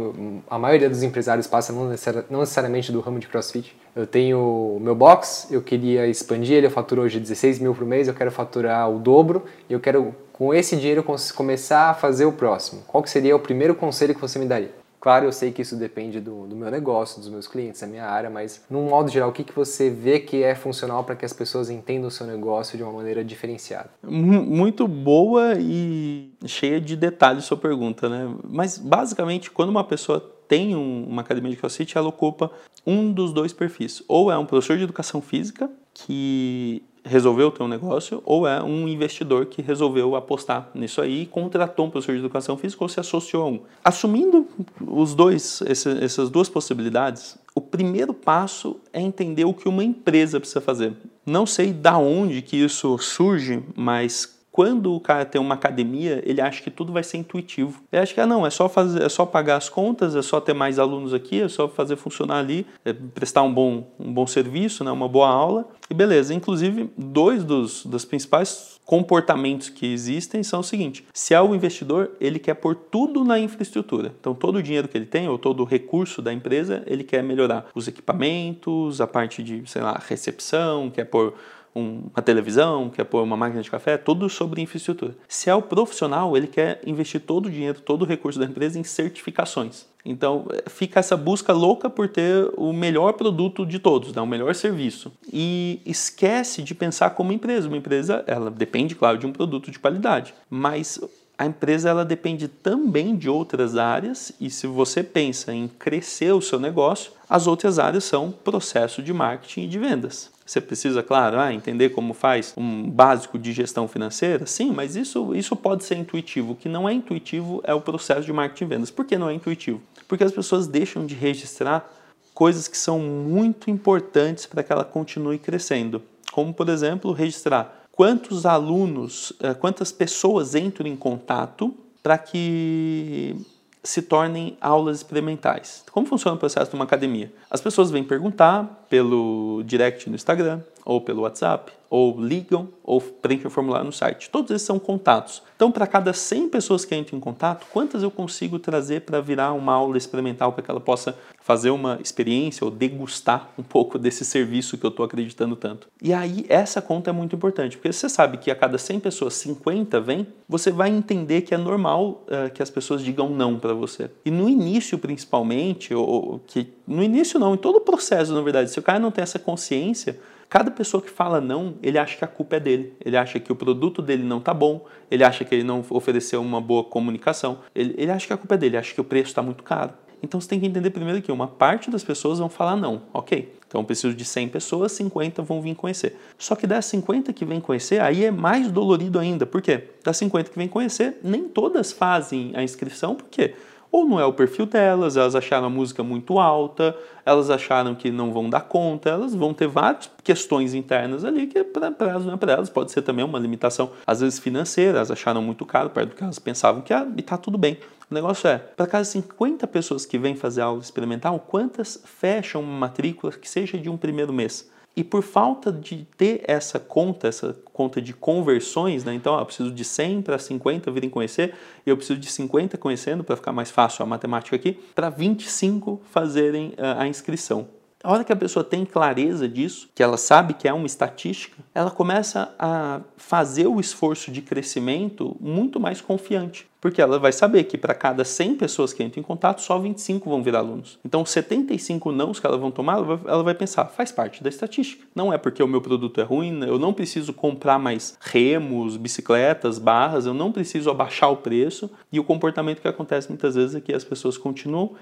a maioria dos empresários passa, não, não necessariamente do ramo de CrossFit. Eu tenho o meu box, eu queria expandir ele, eu faturo hoje 16 mil por mês, eu quero faturar o dobro e eu quero com esse dinheiro começar a fazer o próximo? Qual que seria o primeiro conselho que você me daria? Claro, eu sei que isso depende do, do meu negócio, dos meus clientes, da minha área, mas, num modo geral, o que, que você vê que é funcional para que as pessoas entendam o seu negócio de uma maneira diferenciada? Muito boa e cheia de detalhes sua pergunta, né? Mas, basicamente, quando uma pessoa tem um, uma academia de CrossFit, ela ocupa um dos dois perfis. Ou é um professor de educação física, que resolveu ter um negócio ou é um investidor que resolveu apostar nisso aí e contratou um professor de educação física ou se associou a um. Assumindo os dois, essas duas possibilidades, o primeiro passo é entender o que uma empresa precisa fazer. Não sei da onde que isso surge, mas quando o cara tem uma academia, ele acha que tudo vai ser intuitivo. Ele acha que ah, não, é só fazer, é só pagar as contas, é só ter mais alunos aqui, é só fazer funcionar ali, é prestar um bom, um bom serviço, né, uma boa aula e beleza. Inclusive, dois dos, dos principais comportamentos que existem são o seguinte: se é o investidor, ele quer pôr tudo na infraestrutura. Então, todo o dinheiro que ele tem, ou todo o recurso da empresa, ele quer melhorar os equipamentos, a parte de, sei lá, recepção, quer pôr uma televisão, quer pôr uma máquina de café, tudo sobre infraestrutura. Se é o profissional, ele quer investir todo o dinheiro, todo o recurso da empresa em certificações. Então fica essa busca louca por ter o melhor produto de todos, né? o melhor serviço. E esquece de pensar como empresa. Uma empresa, ela depende, claro, de um produto de qualidade, mas a empresa ela depende também de outras áreas e se você pensa em crescer o seu negócio, as outras áreas são processo de marketing e de vendas. Você precisa, claro, ah, entender como faz um básico de gestão financeira? Sim, mas isso, isso pode ser intuitivo. O que não é intuitivo é o processo de marketing e vendas. Por que não é intuitivo? Porque as pessoas deixam de registrar coisas que são muito importantes para que ela continue crescendo. Como, por exemplo, registrar quantos alunos, eh, quantas pessoas entram em contato para que se tornem aulas experimentais. Como funciona o processo de uma academia? As pessoas vêm perguntar pelo direct no Instagram, ou pelo WhatsApp, ou ligam, ou preenchem o formulário no site. Todos esses são contatos. Então, para cada 100 pessoas que entram em contato, quantas eu consigo trazer para virar uma aula experimental para que ela possa fazer uma experiência ou degustar um pouco desse serviço que eu estou acreditando tanto? E aí, essa conta é muito importante, porque você sabe que a cada 100 pessoas, 50 vêm, você vai entender que é normal uh, que as pessoas digam não para você. E no início, principalmente, ou, ou que no início não, em todo o processo, na verdade, se o cara não tem essa consciência, Cada pessoa que fala não, ele acha que a culpa é dele. Ele acha que o produto dele não está bom, ele acha que ele não ofereceu uma boa comunicação, ele, ele acha que a culpa é dele, acha que o preço está muito caro. Então você tem que entender primeiro que uma parte das pessoas vão falar não, ok. Então eu preciso de 100 pessoas, 50 vão vir conhecer. Só que das 50 que vêm conhecer, aí é mais dolorido ainda. Por quê? Das 50 que vêm conhecer, nem todas fazem a inscrição, por quê? Ou não é o perfil delas, elas acharam a música muito alta, elas acharam que não vão dar conta, elas vão ter várias questões internas ali que para elas é para elas, pode ser também uma limitação, às vezes financeira, elas acharam muito caro perto do que elas pensavam que ah, e tá tudo bem. O negócio é, para cada 50 pessoas que vêm fazer aula experimental, quantas fecham uma matrícula que seja de um primeiro mês? E por falta de ter essa conta, essa conta de conversões, né? então eu preciso de 100 para 50 virem conhecer, e eu preciso de 50 conhecendo, para ficar mais fácil a matemática aqui, para 25 fazerem uh, a inscrição. A hora que a pessoa tem clareza disso, que ela sabe que é uma estatística, ela começa a fazer o esforço de crescimento muito mais confiante. Porque ela vai saber que para cada 100 pessoas que entram em contato, só 25 vão virar alunos. Então, 75 nãos que ela vão tomar, ela vai pensar, faz parte da estatística. Não é porque o meu produto é ruim, eu não preciso comprar mais remos, bicicletas, barras, eu não preciso abaixar o preço. E o comportamento que acontece muitas vezes é que as pessoas continuam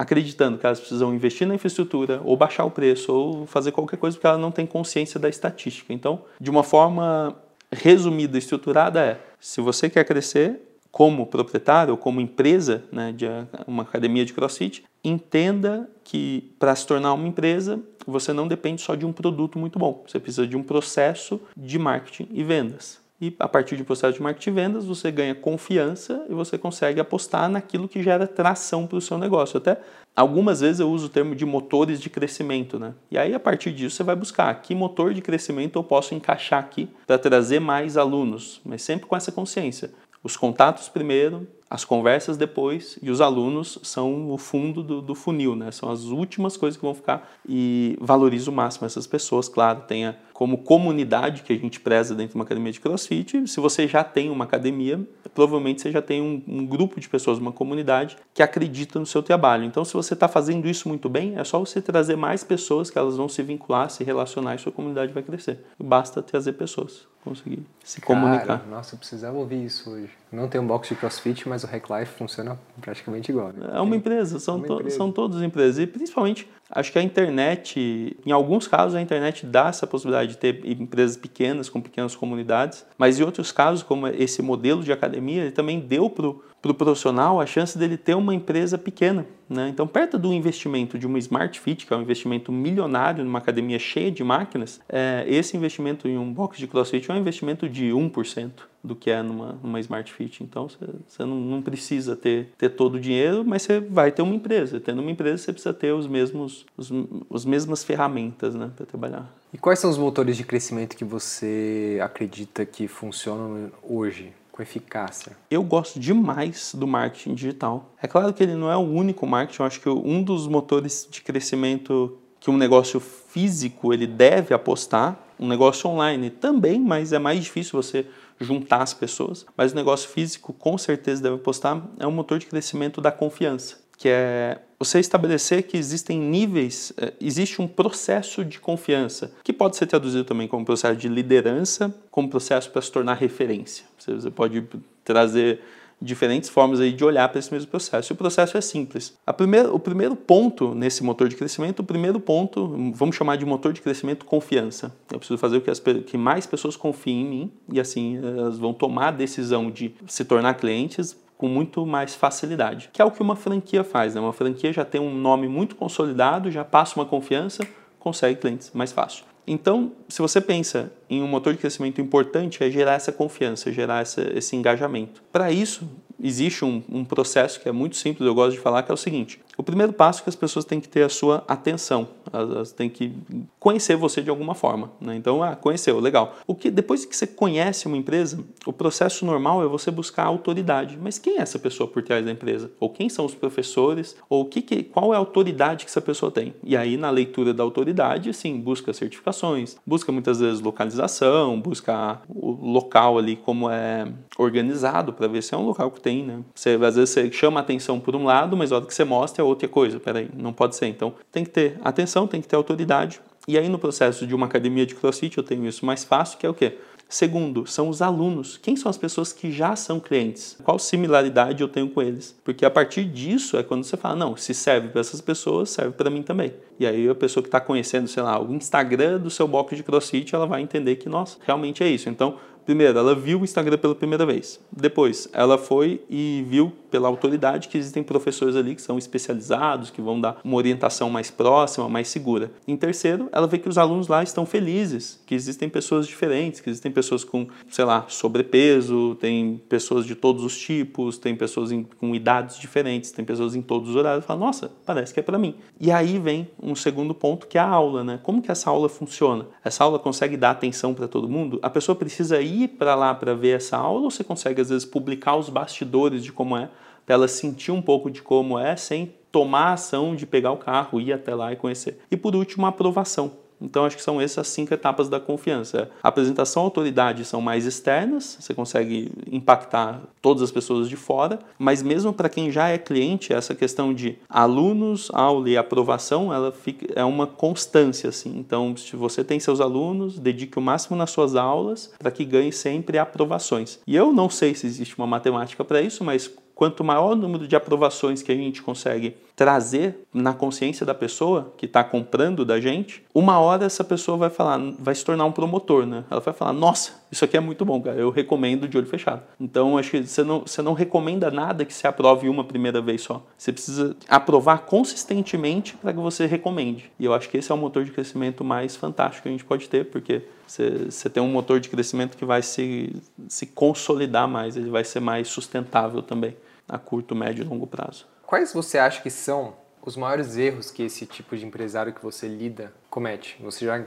acreditando que elas precisam investir na infraestrutura, ou baixar o preço, ou fazer qualquer coisa porque ela não tem consciência da estatística. Então, de uma forma resumida, estruturada, é: se você quer crescer como proprietário ou como empresa né, de uma academia de CrossFit, entenda que para se tornar uma empresa, você não depende só de um produto muito bom, você precisa de um processo de marketing e vendas. E a partir de processo de marketing e vendas, você ganha confiança e você consegue apostar naquilo que gera tração para o seu negócio. Até algumas vezes eu uso o termo de motores de crescimento, né? E aí a partir disso você vai buscar que motor de crescimento eu posso encaixar aqui para trazer mais alunos, mas sempre com essa consciência. Os contatos primeiro, as conversas depois e os alunos são o fundo do, do, funil, né? São as últimas coisas que vão ficar e valorizo o máximo essas pessoas, claro, tenha como comunidade que a gente preza dentro de uma academia de CrossFit. Se você já tem uma academia, provavelmente você já tem um, um grupo de pessoas, uma comunidade que acredita no seu trabalho. Então, se você está fazendo isso muito bem, é só você trazer mais pessoas que elas vão se vincular, se relacionar e sua comunidade vai crescer. Basta trazer pessoas, conseguir se Cara, comunicar. Nossa, eu precisava ouvir isso hoje. Não tem um box de CrossFit, mas o Hack Life funciona praticamente igual. Né? É uma empresa, são, uma to empresa. são todas empresas. E principalmente, acho que a internet, em alguns casos, a internet dá essa possibilidade de ter empresas pequenas, com pequenas comunidades, mas em outros casos, como esse modelo de academia, ele também deu para pro profissional a chance dele ter uma empresa pequena. Né? Então, perto do investimento de uma Smart Fit, que é um investimento milionário numa academia cheia de máquinas, é, esse investimento em um box de CrossFit é um investimento de 1% do que é numa, numa Smart Fit. Então, você não, não, precisa ter, ter todo o dinheiro, mas você vai ter uma empresa. Tendo uma empresa, você precisa ter os mesmos, os, os mesmas ferramentas né, para trabalhar. E quais são os motores de crescimento que você acredita que funcionam hoje? Com eficácia? Eu gosto demais do marketing digital. É claro que ele não é o único marketing, eu acho que um dos motores de crescimento que um negócio físico ele deve apostar, um negócio online também, mas é mais difícil você juntar as pessoas, mas o negócio físico com certeza deve apostar é um motor de crescimento da confiança, que é você estabelecer que existem níveis, existe um processo de confiança, que pode ser traduzido também como processo de liderança, como processo para se tornar referência. Você pode trazer diferentes formas aí de olhar para esse mesmo processo. E o processo é simples. Primeira, o primeiro ponto nesse motor de crescimento, o primeiro ponto, vamos chamar de motor de crescimento confiança. Eu preciso fazer com que, que mais pessoas confiem em mim e assim elas vão tomar a decisão de se tornar clientes com muito mais facilidade, que é o que uma franquia faz. Né? Uma franquia já tem um nome muito consolidado, já passa uma confiança, consegue clientes mais fácil. Então, se você pensa em um motor de crescimento importante, é gerar essa confiança, gerar essa, esse engajamento. Para isso, existe um, um, processo que é muito simples, eu gosto de falar, que é o seguinte: o primeiro passo é que as pessoas têm que ter a sua atenção, elas têm que conhecer você de alguma forma. Né? Então, ah, conheceu, legal. O que depois que você conhece uma empresa, o processo normal é você buscar autoridade. Mas quem é essa pessoa por trás da empresa? Ou quem são os professores? Ou que, que, qual é a autoridade que essa pessoa tem? E aí, na leitura da autoridade, sim, busca certificações, busca muitas vezes localização, busca o local ali como é organizado para ver se é um local que tem, né? Você, às vezes você chama atenção por um lado, mas a hora que você mostra é outra coisa. Peraí, não pode ser. Então tem que ter atenção, tem que ter autoridade. E aí no processo de uma academia de crossfit eu tenho isso mais fácil, que é o quê? Segundo, são os alunos. Quem são as pessoas que já são clientes? Qual similaridade eu tenho com eles? Porque a partir disso é quando você fala, não, se serve para essas pessoas, serve para mim também. E aí a pessoa que está conhecendo, sei lá, o Instagram do seu box de crossfit, ela vai entender que, nossa, realmente é isso. Então, Primeiro, ela viu o Instagram pela primeira vez. Depois, ela foi e viu pela autoridade que existem professores ali que são especializados, que vão dar uma orientação mais próxima, mais segura. Em terceiro, ela vê que os alunos lá estão felizes, que existem pessoas diferentes, que existem pessoas com, sei lá, sobrepeso, tem pessoas de todos os tipos, tem pessoas em, com idades diferentes, tem pessoas em todos os horários. Fala, nossa, parece que é para mim. E aí vem um segundo ponto que é a aula, né? Como que essa aula funciona? Essa aula consegue dar atenção para todo mundo? A pessoa precisa ir para lá para ver essa aula ou você consegue às vezes publicar os bastidores de como é? para ela sentir um pouco de como é sem tomar a ação de pegar o carro, ir até lá e conhecer. E por último, a aprovação. Então, acho que são essas cinco etapas da confiança. A apresentação à autoridade são mais externas, você consegue impactar todas as pessoas de fora, mas mesmo para quem já é cliente, essa questão de alunos, aula e aprovação, ela fica, é uma constância. Assim. Então, se você tem seus alunos, dedique o máximo nas suas aulas para que ganhe sempre aprovações. E eu não sei se existe uma matemática para isso, mas quanto maior o número de aprovações que a gente consegue trazer na consciência da pessoa que está comprando da gente, uma hora essa pessoa vai falar, vai se tornar um promotor, né? Ela vai falar, nossa, isso aqui é muito bom, cara, eu recomendo de olho fechado. Então, acho que você não, você não recomenda nada que se aprove uma primeira vez só. Você precisa aprovar consistentemente para que você recomende. E eu acho que esse é o motor de crescimento mais fantástico que a gente pode ter, porque você, você tem um motor de crescimento que vai se, se consolidar mais, ele vai ser mais sustentável também a curto, médio e longo prazo. Quais você acha que são os maiores erros que esse tipo de empresário que você lida comete? Você já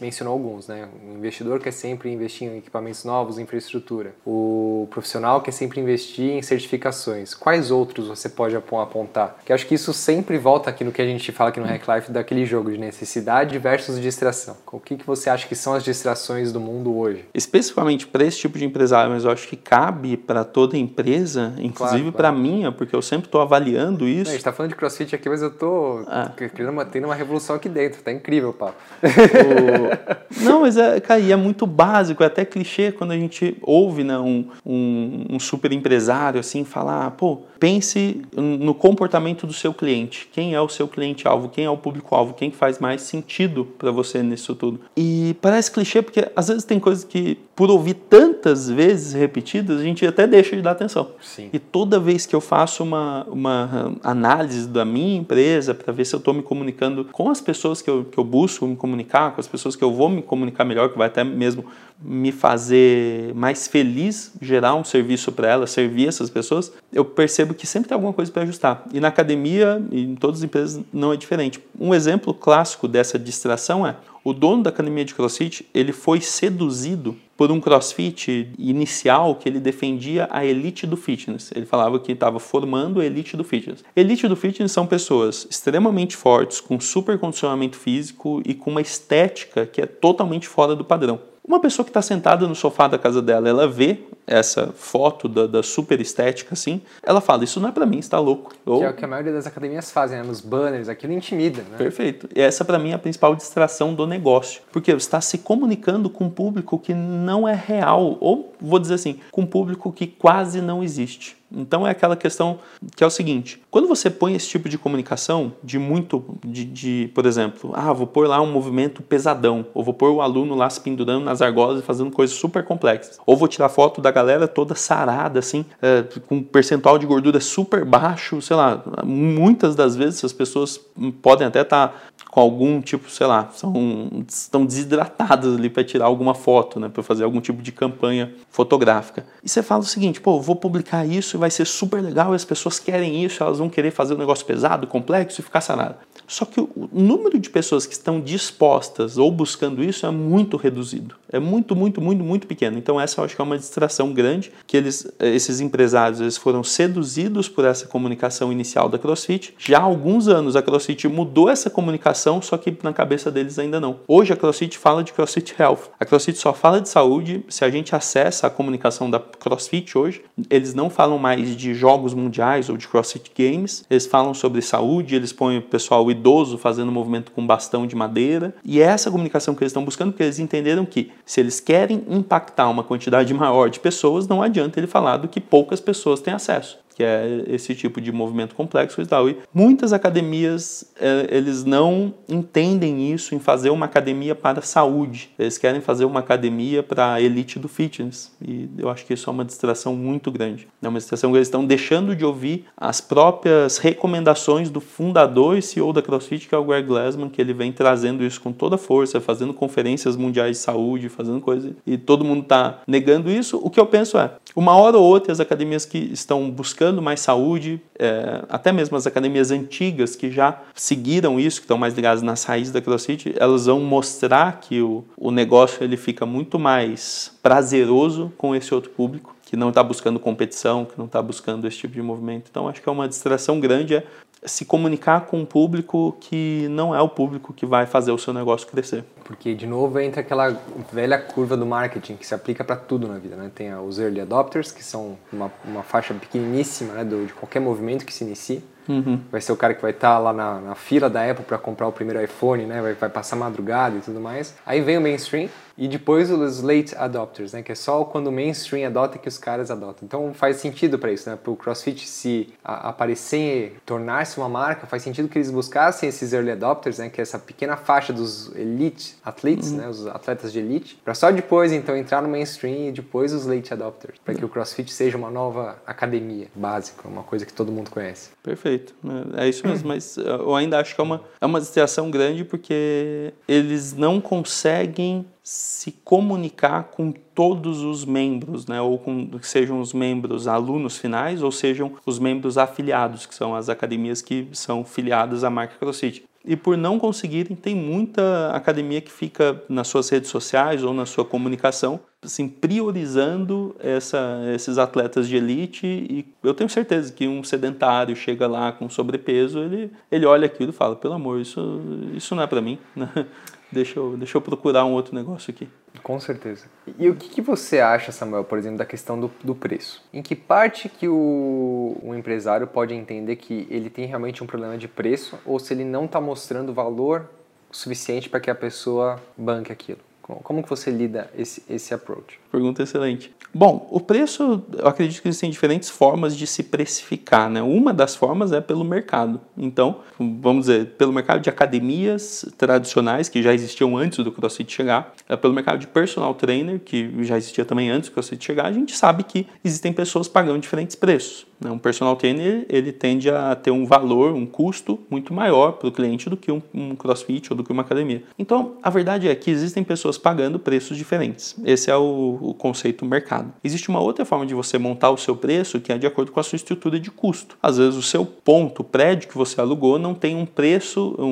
mencionou alguns, né? O investidor quer sempre investir em equipamentos novos, infraestrutura. O profissional quer sempre investir em certificações. Quais outros você pode apontar? Que acho que isso sempre volta aqui no que a gente fala aqui no Hack Life daquele jogo de necessidade versus distração. O que, que você acha que são as distrações do mundo hoje? Especificamente para esse tipo de empresário, mas eu acho que cabe para toda empresa, inclusive claro, claro. para minha, porque eu sempre estou avaliando isso. a gente está falando de CrossFit aqui, mas eu estou ah. manter uma revolução aqui dentro. Tá incrível incrível, papo. o... Não, mas é, cara, é muito básico, é até clichê quando a gente ouve né, um, um, um super empresário assim falar, pô, pense no comportamento do seu cliente. Quem é o seu cliente-alvo? Quem é o público-alvo? Quem faz mais sentido para você nisso tudo? E parece clichê porque às vezes tem coisas que, por ouvir tantas vezes repetidas, a gente até deixa de dar atenção. Sim. E toda vez que eu faço uma, uma análise da minha empresa para ver se eu estou me comunicando com as pessoas que eu, que eu busco me comunicar, com as pessoas que eu vou me comunicar melhor, que vai até mesmo me fazer mais feliz, gerar um serviço para elas, servir essas pessoas, eu percebo que sempre tem alguma coisa para ajustar. E na academia e em todas as empresas não é diferente. Um exemplo clássico dessa distração é o dono da academia de CrossFit, ele foi seduzido por um CrossFit inicial que ele defendia a elite do fitness. Ele falava que estava formando a elite do fitness. Elite do fitness são pessoas extremamente fortes, com super condicionamento físico e com uma estética que é totalmente fora do padrão. Uma pessoa que está sentada no sofá da casa dela, ela vê essa foto da, da super estética assim, ela fala: Isso não é para mim, está louco. Ou... Que é o que a maioria das academias fazem, né? nos banners, aquilo intimida. Né? Perfeito. E essa para mim é a principal distração do negócio, porque você está se comunicando com um público que não é real, ou vou dizer assim, com um público que quase não existe. Então é aquela questão que é o seguinte: quando você põe esse tipo de comunicação, de muito, de, de, por exemplo, ah, vou pôr lá um movimento pesadão, ou vou pôr o aluno lá se pendurando nas argolas e fazendo coisas super complexas, ou vou tirar foto da galera toda sarada, assim, é, com um percentual de gordura super baixo, sei lá, muitas das vezes as pessoas podem até estar tá com algum tipo, sei lá, são, estão desidratadas ali para tirar alguma foto, né, para fazer algum tipo de campanha fotográfica. E você fala o seguinte, pô, vou publicar isso e vai ser super legal e as pessoas querem isso, elas vão querer fazer um negócio pesado, complexo e ficar sarado. Só que o número de pessoas que estão dispostas ou buscando isso é muito reduzido. É muito, muito, muito, muito pequeno. Então essa eu acho que é uma distração grande que eles, esses empresários, eles foram seduzidos por essa comunicação inicial da CrossFit. Já há alguns anos a CrossFit mudou essa comunicação, só que na cabeça deles ainda não. Hoje a CrossFit fala de CrossFit Health. A CrossFit só fala de saúde. Se a gente acessa a comunicação da CrossFit hoje, eles não falam mais de jogos mundiais ou de CrossFit Games. Eles falam sobre saúde, eles põem o pessoal idoso fazendo movimento com bastão de madeira. E é essa comunicação que eles estão buscando, porque eles entenderam que se eles querem impactar uma quantidade maior de pessoas, não adianta ele falar do que poucas pessoas têm acesso que é esse tipo de movimento complexo e tal. E muitas academias, é, eles não entendem isso em fazer uma academia para a saúde. Eles querem fazer uma academia para a elite do fitness. E eu acho que isso é uma distração muito grande. É uma distração que eles estão deixando de ouvir as próprias recomendações do fundador e CEO da CrossFit, que é o Greg Glassman, que ele vem trazendo isso com toda força, fazendo conferências mundiais de saúde, fazendo coisas, e todo mundo está negando isso. O que eu penso é, uma hora ou outra as academias que estão buscando buscando mais saúde, é, até mesmo as academias antigas que já seguiram isso, que estão mais ligadas nas raízes da CrossFit, elas vão mostrar que o, o negócio ele fica muito mais prazeroso com esse outro público, que não está buscando competição, que não está buscando esse tipo de movimento. Então acho que é uma distração grande, é se comunicar com um público que não é o público que vai fazer o seu negócio crescer. Porque, de novo, entra aquela velha curva do marketing que se aplica para tudo na vida. Né? Tem os early adopters, que são uma, uma faixa pequeniníssima né, do, de qualquer movimento que se inicie. Uhum. Vai ser o cara que vai estar tá lá na, na, fila da Apple para comprar o primeiro iPhone, né? Vai, vai, passar madrugada e tudo mais. Aí vem o mainstream e depois os late adopters, né? Que é só quando o mainstream adota que os caras adotam. Então faz sentido para isso, né? Para o CrossFit se aparecer, tornar-se uma marca, faz sentido que eles buscassem esses early adopters, né? Que é essa pequena faixa dos elite athletes, uhum. né? Os atletas de elite, para só depois então entrar no mainstream e depois os late adopters, para que o CrossFit seja uma nova academia básica, uma coisa que todo mundo conhece. Perfeito. Né? É isso mesmo, mas eu ainda acho que é uma, é uma distração grande porque eles não conseguem se comunicar com todos os membros, né? ou com sejam os membros alunos finais ou sejam os membros afiliados, que são as academias que são filiadas à marca CrossFit. E por não conseguirem, tem muita academia que fica nas suas redes sociais ou na sua comunicação assim, priorizando essa, esses atletas de elite e eu tenho certeza que um sedentário chega lá com sobrepeso, ele, ele olha aquilo e fala, pelo amor, isso, isso não é para mim? deixa, eu, deixa eu procurar um outro negócio aqui. Com certeza. E o que, que você acha, Samuel, por exemplo, da questão do, do preço? Em que parte que o, o empresário pode entender que ele tem realmente um problema de preço ou se ele não está mostrando valor suficiente para que a pessoa banque aquilo? Como que você lida esse, esse approach? Pergunta excelente. Bom, o preço, eu acredito que existem diferentes formas de se precificar, né? Uma das formas é pelo mercado. Então, vamos dizer, pelo mercado de academias tradicionais, que já existiam antes do CrossFit chegar, é pelo mercado de personal trainer, que já existia também antes do CrossFit chegar, a gente sabe que existem pessoas pagando diferentes preços. Né? Um personal trainer, ele tende a ter um valor, um custo muito maior para o cliente do que um, um CrossFit ou do que uma academia. Então, a verdade é que existem pessoas pagando preços diferentes. Esse é o, o conceito mercado. Existe uma outra forma de você montar o seu preço que é de acordo com a sua estrutura de custo. Às vezes o seu ponto, o prédio que você alugou, não tem um preço, um,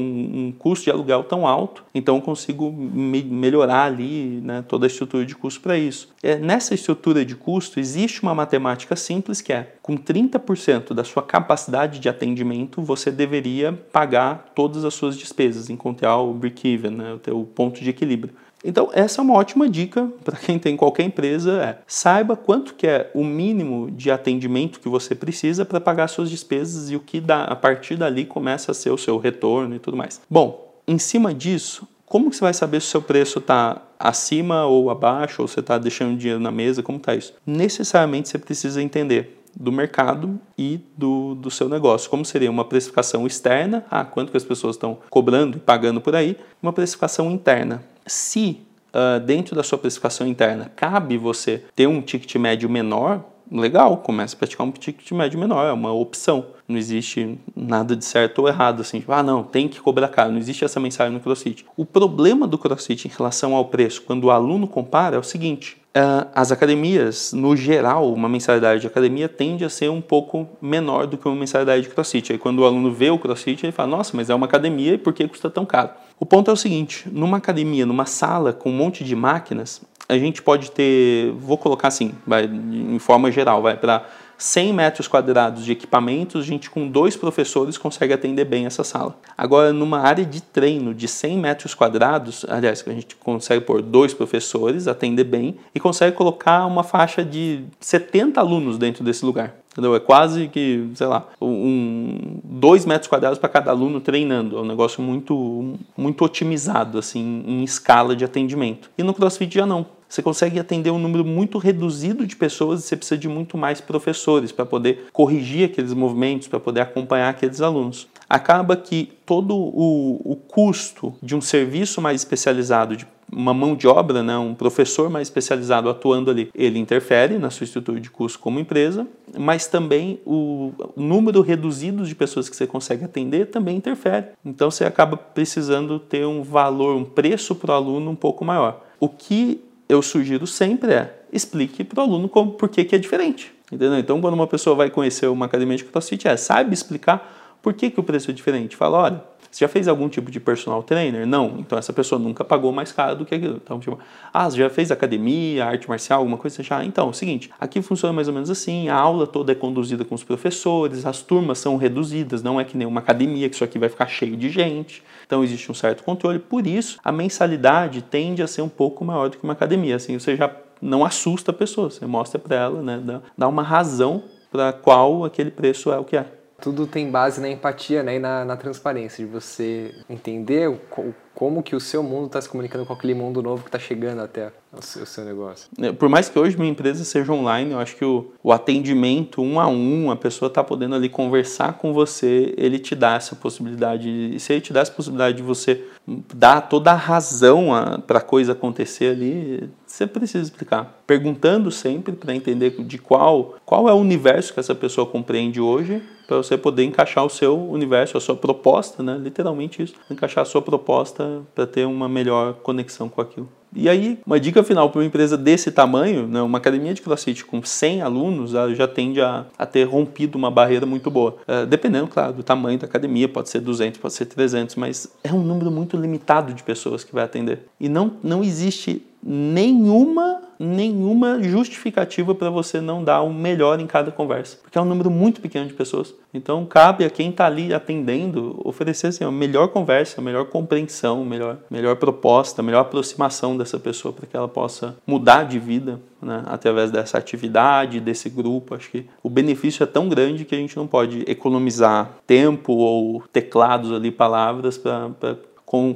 um custo de aluguel tão alto, então eu consigo me melhorar ali né, toda a estrutura de custo para isso. É, nessa estrutura de custo existe uma matemática simples que é com 30% da sua capacidade de atendimento, você deveria pagar todas as suas despesas, encontrar o break-even, né, o teu ponto de equilíbrio. Então, essa é uma ótima dica para quem tem qualquer empresa, é saiba quanto que é o mínimo de atendimento que você precisa para pagar suas despesas e o que dá, a partir dali começa a ser o seu retorno e tudo mais. Bom, em cima disso, como que você vai saber se o seu preço está acima ou abaixo, ou você está deixando dinheiro na mesa, como está isso? Necessariamente você precisa entender do mercado e do, do seu negócio. Como seria uma precificação externa, ah, quanto que as pessoas estão cobrando e pagando por aí, uma precificação interna. Se uh, dentro da sua precificação interna cabe você ter um ticket médio menor, legal, comece a praticar um ticket médio menor, é uma opção. Não existe nada de certo ou errado, assim, tipo, ah, não, tem que cobrar caro, não existe essa mensagem no CrossFit. O problema do CrossFit em relação ao preço, quando o aluno compara, é o seguinte: Uh, as academias, no geral, uma mensalidade de academia tende a ser um pouco menor do que uma mensalidade de crossfit. Aí quando o aluno vê o crossfit, ele fala, nossa, mas é uma academia e por que custa tão caro? O ponto é o seguinte, numa academia, numa sala com um monte de máquinas, a gente pode ter, vou colocar assim, vai, em forma geral, vai para 100 metros quadrados de equipamentos, a gente com dois professores consegue atender bem essa sala. Agora, numa área de treino de 100 metros quadrados, aliás, a gente consegue pôr dois professores, atender bem, e consegue colocar uma faixa de 70 alunos dentro desse lugar. Entendeu? É quase que, sei lá, um, dois metros quadrados para cada aluno treinando. É um negócio muito, muito otimizado, assim, em escala de atendimento. E no CrossFit já não você consegue atender um número muito reduzido de pessoas e você precisa de muito mais professores para poder corrigir aqueles movimentos, para poder acompanhar aqueles alunos. Acaba que todo o, o custo de um serviço mais especializado, de uma mão de obra, né, um professor mais especializado atuando ali, ele interfere na sua estrutura de custo como empresa, mas também o número reduzido de pessoas que você consegue atender também interfere. Então você acaba precisando ter um valor, um preço para o aluno um pouco maior. O que eu sugiro sempre é explique para o aluno como, por que, que é diferente. Entendeu? Então, quando uma pessoa vai conhecer uma academia de CrossFit, é, sabe explicar por que, que o preço é diferente. Fala, olha, Você já fez algum tipo de personal trainer? Não. Então essa pessoa nunca pagou mais caro do que aquilo. Então, tipo, ah, você já fez academia, arte marcial, alguma coisa? Já? Então, é o seguinte, aqui funciona mais ou menos assim, a aula toda é conduzida com os professores, as turmas são reduzidas, não é que nem uma academia, que isso aqui vai ficar cheio de gente. Então existe um certo controle, por isso a mensalidade tende a ser um pouco maior do que uma academia. Assim, você já não assusta a pessoa, você mostra para ela, né, dá, uma razão para qual aquele preço é o que é. Tudo tem base na empatia né, e na, na transparência, de você entender o, como que o seu mundo está se comunicando com aquele mundo novo que está chegando até o seu, o seu, negócio. É, por mais que hoje minha empresa seja online, eu acho que o, o atendimento um a um, a pessoa está podendo ali conversar com você, ele te dá essa possibilidade. E se ele te dá essa possibilidade de você dar toda a razão para a coisa acontecer ali, você precisa explicar. Perguntando sempre para entender de qual, qual é o universo que essa pessoa compreende hoje, para você poder encaixar o seu universo, a sua proposta, né? literalmente isso, encaixar a sua proposta para ter uma melhor conexão com aquilo. E aí, uma dica final para uma empresa desse tamanho, né, uma academia de CrossFit com 100 alunos, ela já tende a, a ter rompido uma barreira muito boa. É, dependendo, claro, do tamanho da academia, pode ser 200, pode ser 300, mas é um número muito limitado de pessoas que vai atender. E não, não existe nenhuma nenhuma justificativa para você não dar o melhor em cada conversa, porque é um número muito pequeno de pessoas. Então cabe a quem está ali atendendo oferecer assim, a melhor conversa, a melhor compreensão, a melhor, melhor proposta, a melhor aproximação dessa pessoa para que ela possa mudar de vida né, através dessa atividade, desse grupo. Acho que o benefício é tão grande que a gente não pode economizar tempo ou teclados ali, palavras para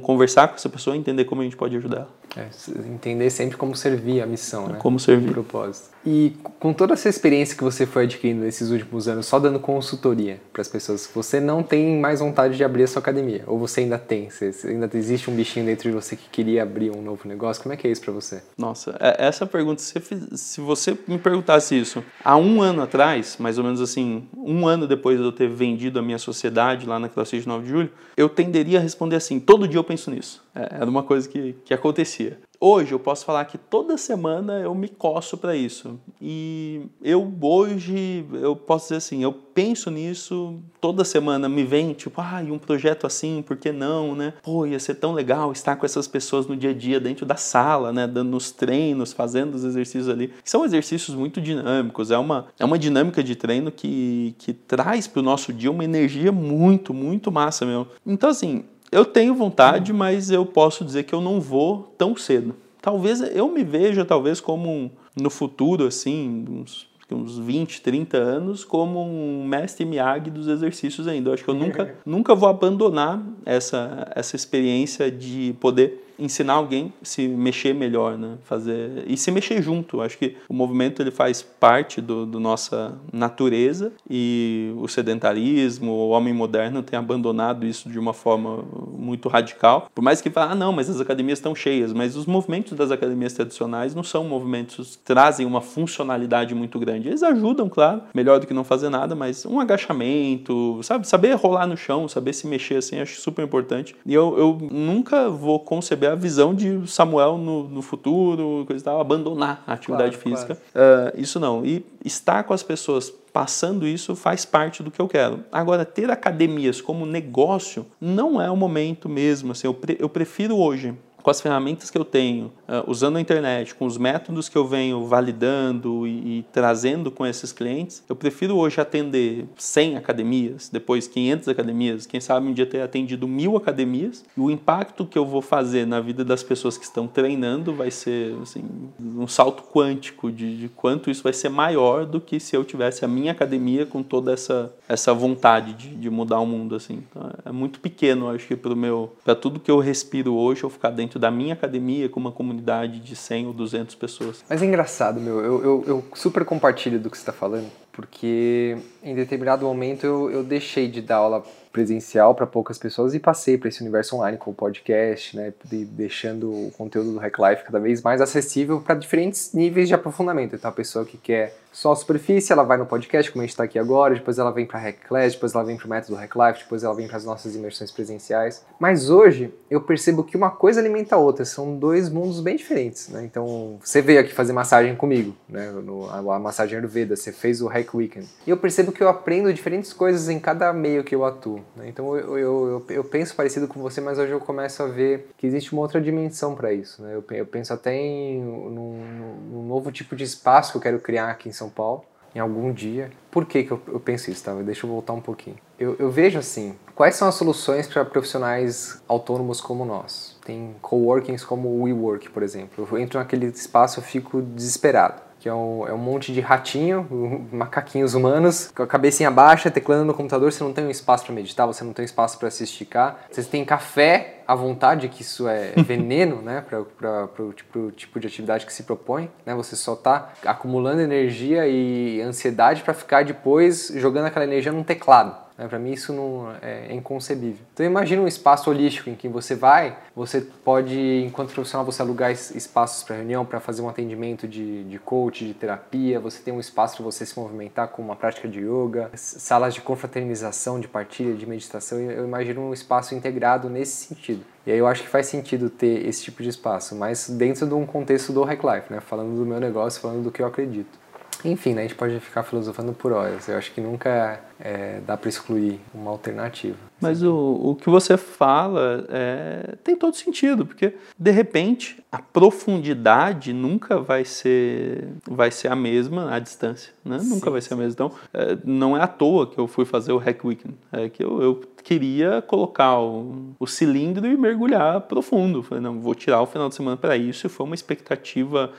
conversar com essa pessoa e entender como a gente pode ajudar ela. É, entender sempre como servir a missão, né? Como servir. O propósito. E com toda essa experiência que você foi adquirindo nesses últimos anos, só dando consultoria para as pessoas, você não tem mais vontade de abrir a sua academia? Ou você ainda tem? Você, ainda existe um bichinho dentro de você que queria abrir um novo negócio? Como é que é isso para você? Nossa, é, essa pergunta, se você me perguntasse isso há um ano atrás, mais ou menos assim, um ano depois de eu ter vendido a minha sociedade lá na CrossFit 9 de Julho, eu tenderia a responder assim: todo dia eu penso nisso. É, era uma coisa que, que acontecia. Hoje eu posso falar que toda semana eu me coço para isso. E eu hoje, eu posso dizer assim, eu penso nisso, toda semana me vem tipo, ah, um projeto assim, por que não, né? Pô, ia ser tão legal estar com essas pessoas no dia a dia, dentro da sala, né? Dando os treinos, fazendo os exercícios ali. São exercícios muito dinâmicos, é uma, é uma dinâmica de treino que, que traz para o nosso dia uma energia muito, muito massa mesmo. Então, assim, eu tenho vontade, mas eu posso dizer que eu não vou tão cedo. Talvez eu me veja talvez como um, no futuro assim, uns uns 20, 30 anos como um mestre Miyagi dos exercícios ainda. Eu acho que eu nunca, nunca vou abandonar essa, essa experiência de poder ensinar alguém a se mexer melhor, né? Fazer e se mexer junto. Acho que o movimento ele faz parte do, do nossa natureza e o sedentarismo, o homem moderno tem abandonado isso de uma forma muito radical. Por mais que fale, ah, não, mas as academias estão cheias, mas os movimentos das academias tradicionais não são movimentos que trazem uma funcionalidade muito grande. Eles ajudam, claro, melhor do que não fazer nada, mas um agachamento, sabe, saber rolar no chão, saber se mexer assim, acho super importante. E eu, eu nunca vou conceber a visão de Samuel no, no futuro, coisa e tal, abandonar a atividade claro, física. Claro. Uh, isso não. E estar com as pessoas passando isso faz parte do que eu quero. Agora, ter academias como negócio não é o momento mesmo. Assim, eu, pre eu prefiro hoje com as ferramentas que eu tenho, uh, usando a internet, com os métodos que eu venho validando e, e, trazendo com esses clientes, eu prefiro hoje atender 100 academias, depois 500 academias, quem sabe um dia ter atendido mil academias, e o impacto que eu vou fazer na vida das pessoas que estão treinando vai ser assim, um salto quântico de, de quanto isso vai ser maior do que se eu tivesse a minha academia com toda essa, essa vontade de, de mudar o mundo. assim. Então, é muito pequeno, acho que, para tudo que eu respiro hoje, eu ficar dentro dentro da minha academia com uma comunidade de 100 ou 200 pessoas. Mas é engraçado, meu, eu, eu, eu super compartilho do que você está falando, porque em determinado momento eu, eu deixei de dar aula presencial para poucas pessoas e passei para esse universo online com o podcast, né, deixando o conteúdo do Hack Life cada vez mais acessível para diferentes níveis de aprofundamento. Então, a pessoa que quer só a superfície, ela vai no podcast, como a gente está aqui agora, depois ela vem para Hack Class, depois ela vem para o método Hack Life, depois ela vem para as nossas imersões presenciais. Mas hoje eu percebo que uma coisa alimenta a outra, são dois mundos bem diferentes. Né? Então, você veio aqui fazer massagem comigo, né? no, a, a massagem Ayurveda, você fez o Hack Weekend. E eu percebo que eu aprendo diferentes coisas em cada meio que eu atuo. Né? Então eu, eu, eu, eu, penso parecido com você, mas hoje eu começo a ver que existe uma outra dimensão para isso. Né? Eu, eu, penso até em um novo tipo de espaço que eu quero criar aqui em São Paulo, em algum dia. Por que, que eu, eu penso isso? Tá? Deixa eu voltar um pouquinho. Eu, eu vejo assim, quais são as soluções para profissionais autônomos como nós? Tem coworkings como o WeWork, por exemplo. Eu entro naquele espaço, eu fico desesperado que é um, é um monte de ratinho, macaquinhos humanos, com a cabecinha baixa, teclando no computador, você não tem um espaço para meditar, você não tem um espaço para se esticar. Você tem café à vontade, que isso é veneno, né, para o tipo, tipo de atividade que se propõe, né? Você só está acumulando energia e ansiedade para ficar depois jogando aquela energia num teclado. Né? Para mim isso não é, é inconcebível. Então imagina um espaço holístico em que você vai, você pode, enquanto profissional, você alugar espaços para reunião, para fazer um atendimento de, de coach, de terapia, você tem um espaço para você se movimentar com uma prática de yoga, salas de confraternização, de partilha, de meditação. Eu imagino um espaço integrado nesse sentido. E aí eu acho que faz sentido ter esse tipo de espaço, mas dentro de um contexto do Hack Life, né? Falando do meu negócio, falando do que eu acredito. Enfim, né, a gente pode ficar filosofando por horas. Eu acho que nunca é, dá para excluir uma alternativa. Mas o, o que você fala é, tem todo sentido, porque de repente a profundidade nunca vai ser vai ser a mesma à distância, né? Sim, nunca vai ser a mesma. Então, é, não é à toa que eu fui fazer o Hack Weekend, é que eu, eu queria colocar o, o, cilindro e mergulhar profundo. Falei, não, vou tirar o final de semana para isso. E foi uma expectativa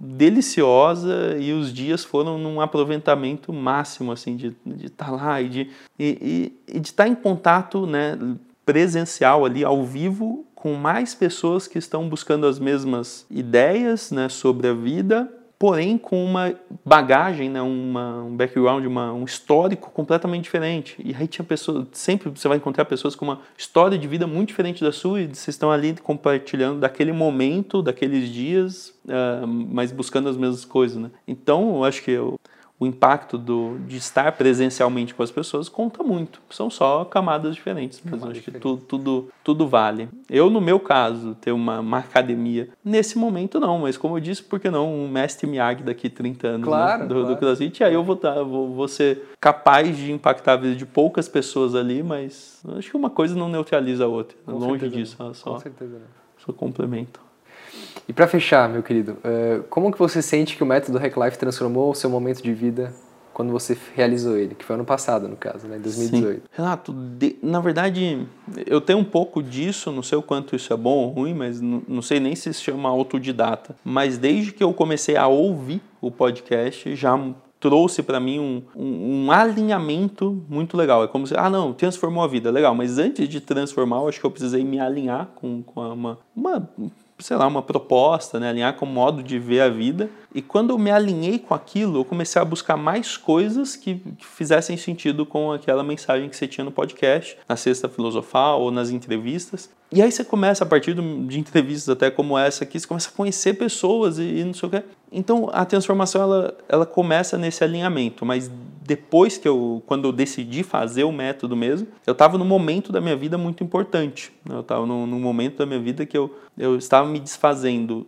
deliciosa e os dias foram num aproveitamento máximo, assim, de estar tá lá e de estar tá em contato, né, presencial ali, ao vivo, com mais pessoas que estão buscando as mesmas ideias, né, sobre a vida porém com uma bagagem, né, uma, um background, uma, um histórico completamente diferente. E aí tinha pessoas, sempre você vai encontrar pessoas com uma história de vida muito diferente da sua e vocês estão ali compartilhando daquele momento, daqueles dias, uh, mas buscando as mesmas coisas, né? Então, eu acho que eu, o impacto do, de estar presencialmente com as pessoas conta muito. São só camadas diferentes, mas acho que tudo, tudo, tudo vale. Eu, no meu caso, ter uma, uma academia, nesse momento não, mas como eu disse, por que não um mestre Miyagi daqui 30 anos né, claro, né, do, claro. do CrossFit? E aí eu vou, tá, vou, vou ser capaz de impactar a vida de poucas pessoas ali, mas acho que uma coisa não neutraliza a outra. Com Longe disso, só, só complemento. E para fechar, meu querido, eh, como que você sente que o método Hack Life transformou o seu momento de vida quando você realizou ele, que foi ano passado, no caso, né, 2018? Sim. Renato, de, na verdade, eu tenho um pouco disso, não sei o quanto isso é bom ou ruim, mas não, não sei nem se se chama autodidata. Mas desde que eu comecei a ouvir o podcast, já trouxe para mim um, um, um, alinhamento muito legal. É como se, ah, não, transformou a vida, legal, mas antes de transformar, eu acho que eu precisei me alinhar com, com uma, uma sei lá, uma proposta, né? alinhar com o modo de ver a vida. E quando eu me alinhei com aquilo, eu comecei a buscar mais coisas que, que fizessem sentido com aquela mensagem que você tinha no podcast, na Sexta Filosofal ou nas entrevistas. E aí você começa, a partir de entrevistas até como essa aqui, você começa a conhecer pessoas e, e não sei o que. Então a transformação ela, ela começa nesse alinhamento, mas depois que eu, quando eu decidi fazer o método mesmo, eu estava num momento da minha vida muito importante. Né? Eu estava num, num momento da minha vida que eu, eu estava me desfazendo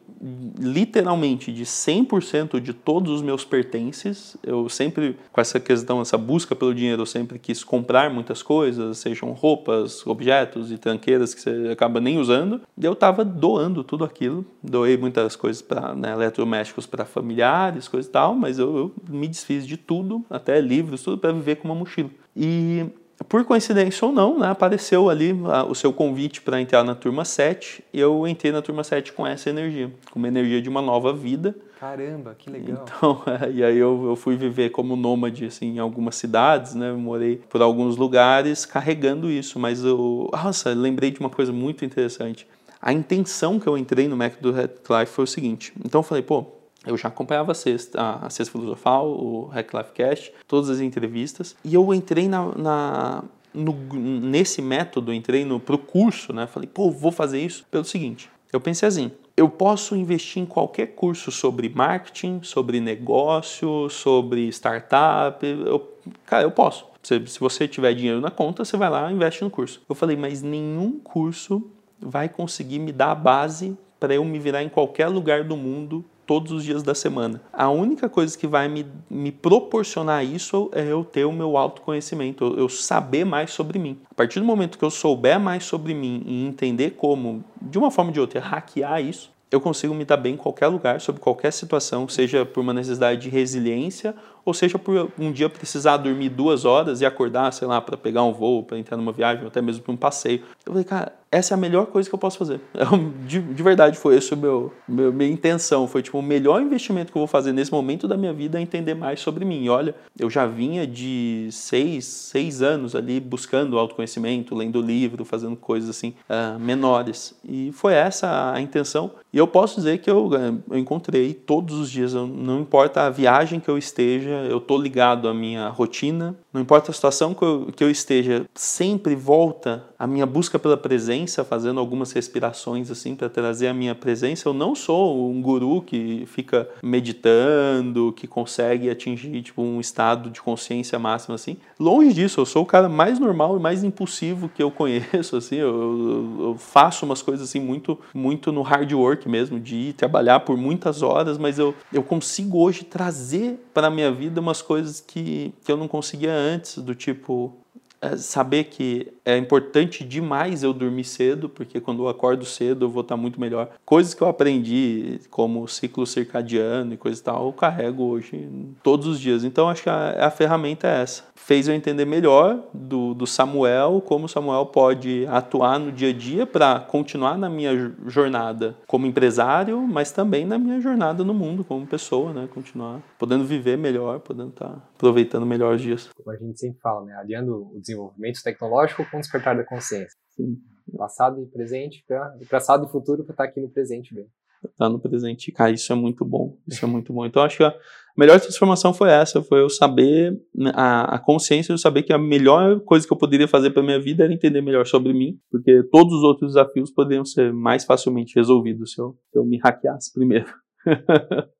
literalmente de 100% de todos os meus pertences. Eu sempre, com essa questão, essa busca pelo dinheiro, eu sempre quis comprar muitas coisas, sejam roupas, objetos e tranqueiras que você acaba nem usando. E eu estava doando tudo aquilo. Doei muitas coisas para né, eletrodomésticos para familiares, coisas e tal, mas eu, eu me desfiz de tudo, até livros, tudo para viver com uma mochila. E por coincidência ou não, né, apareceu ali a, o seu convite para entrar na turma 7 e eu entrei na turma 7 com essa energia, com uma energia de uma nova vida. Caramba, que legal. Então, é, e aí eu, eu fui viver como nômade assim, em algumas cidades, né, eu morei por alguns lugares carregando isso, mas eu, nossa, lembrei de uma coisa muito interessante. A intenção que eu entrei no método Red Life foi o seguinte, então eu falei, pô, eu já acompanhava a Sexta, a Sexta Filosofal, o Hack Life Cast, todas as entrevistas, e eu entrei na, na no, nesse método, entrei no, pro curso, né? Falei, pô, vou fazer isso pelo seguinte. Eu pensei assim, eu posso investir em qualquer curso sobre marketing, sobre negócio, sobre startup, eu, cara, eu posso. Se, se você tiver dinheiro na conta, você vai lá e investe no curso. Eu falei, mas nenhum curso vai conseguir me dar a base para eu me virar em qualquer lugar do mundo todos os dias da semana. A única coisa que vai me, me proporcionar isso é eu ter o meu autoconhecimento, eu, eu saber mais sobre mim. A partir do momento que eu souber mais sobre mim e entender como, de uma forma ou de outra, hackear isso, eu consigo me dar bem em qualquer lugar, sobre qualquer situação, seja por uma necessidade de resiliência ou seja por um dia precisar dormir duas horas e acordar, sei lá, para pegar um voo, para entrar numa viagem, ou até mesmo para um passeio. Eu falei, cara, essa é a melhor coisa que eu posso fazer. De, de verdade, foi esse o meu, meu, minha intenção. Foi tipo, o melhor investimento que eu vou fazer nesse momento da minha vida é entender mais sobre mim. E olha, eu já vinha de seis, seis anos ali buscando autoconhecimento, lendo livro, fazendo coisas assim, uh, menores. E foi essa a intenção. E eu posso dizer que eu, eh, eu encontrei todos os dias, não importa a viagem que eu esteja, eu tô ligado à minha rotina, não importa a situação que eu, que eu esteja, sempre volta a minha busca pela presença, fazendo algumas respirações assim para trazer a minha presença. Eu não sou um guru que fica meditando, que consegue atingir tipo um estado de consciência máxima assim. Longe disso, eu sou o cara mais normal e mais impulsivo que eu conheço assim. Eu, eu, eu faço umas coisas assim muito muito no hard work mesmo, de ir trabalhar por muitas horas, mas eu, eu consigo hoje trazer para minha vida umas coisas que, que eu não conseguia antes, do tipo é, saber que é importante demais eu dormir cedo, porque quando eu acordo cedo eu vou estar muito melhor. Coisas que eu aprendi, como ciclo circadiano e coisa e tal, eu carrego hoje todos os dias. Então acho que a, a ferramenta é essa. Fez eu entender melhor do, do Samuel, como Samuel pode atuar no dia a dia para continuar na minha jornada como empresário, mas também na minha jornada no mundo como pessoa, né? Continuar podendo viver melhor, podendo estar aproveitando melhor os dias. Como a gente sempre fala, né? Aliando o desenvolvimento tecnológico com o despertar da consciência. Sim. Passado e presente, para passado e futuro para estar tá aqui no presente mesmo. Estar tá no presente, cara, isso é muito bom. Isso é muito bom. Então acho que a melhor transformação foi essa, foi eu saber né, a, a consciência de saber que a melhor coisa que eu poderia fazer para minha vida era entender melhor sobre mim, porque todos os outros desafios poderiam ser mais facilmente resolvidos se eu, se eu me hackeasse primeiro.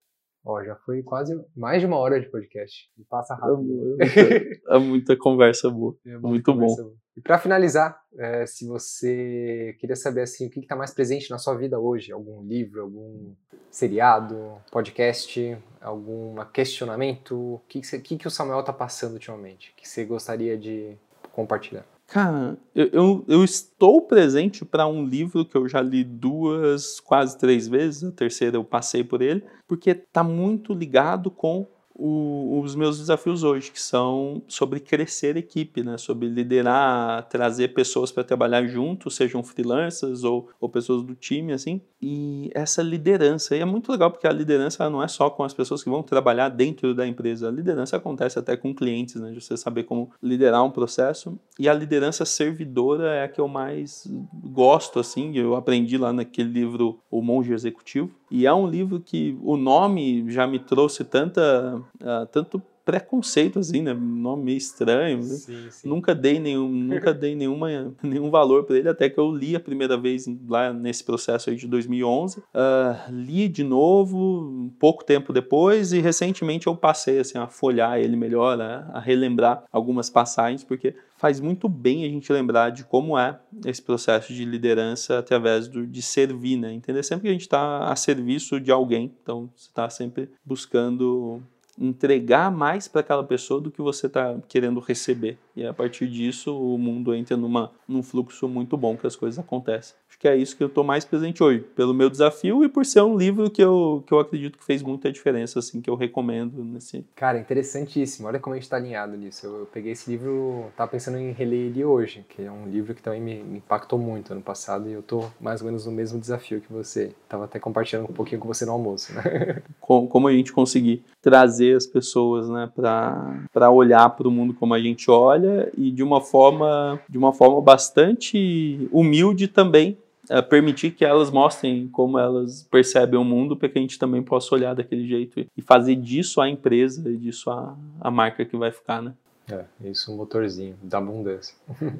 Ó, já foi quase mais de uma hora de podcast. Passa rápido. É muita, é muita conversa boa. É muito bom. Boa. E para finalizar, é, se você queria saber assim, o que está mais presente na sua vida hoje, algum livro, algum seriado, podcast, algum questionamento, o que, que, que, que o Samuel está passando ultimamente, que você gostaria de compartilhar? Cara, eu, eu, eu estou presente para um livro que eu já li duas, quase três vezes, a terceira eu passei por ele, porque está muito ligado com o, os meus desafios hoje, que são sobre crescer equipe, né? sobre liderar, trazer pessoas para trabalhar junto, sejam freelancers ou, ou pessoas do time, assim, e essa liderança. E é muito legal porque a liderança não é só com as pessoas que vão trabalhar dentro da empresa, a liderança acontece até com clientes, né? de você saber como liderar um processo, e a liderança servidora é a que eu mais gosto, assim, eu aprendi lá naquele livro O Monge Executivo, e é um livro que o nome já me trouxe tanta, uh, tanto preconceito, assim, né? Nome meio estranho. Sim, sim. Nunca dei nenhum, nunca dei nenhuma, nenhum valor para ele, até que eu li a primeira vez lá nesse processo aí de 2011. Uh, ah, li de novo, pouco tempo depois, e recentemente eu passei assim, a folhar ele melhor, né? a relembrar algumas passagens, porque faz muito bem a gente lembrar de como é esse processo de liderança através do, de servir, né? Entender sempre que a gente está a serviço de alguém, então você está sempre buscando entregar mais para aquela pessoa do que você está querendo receber. E a partir disso o mundo entra numa, num fluxo muito bom que as coisas acontecem. Acho que é isso que eu estou mais presente hoje, pelo meu desafio e por ser um livro que eu, que eu acredito que fez muita diferença, assim, que eu recomendo nesse. Cara, interessantíssimo. Olha como a gente está alinhado nisso. Eu, eu, peguei esse livro, estava pensando em reler ele hoje, que é um livro que também me, me impactou muito ano passado e eu estou mais ou menos no mesmo desafio que você. Estava até compartilhando um pouquinho com você no almoço, né? Como, como a gente conseguir trazer as pessoas, né, para olhar para o mundo como a gente olha e de uma forma de uma forma bastante humilde também é, permitir que elas mostrem como elas percebem o mundo para que a gente também possa olhar daquele jeito e fazer disso a empresa e disso a, a marca que vai ficar, né? É, isso um motorzinho da abundância.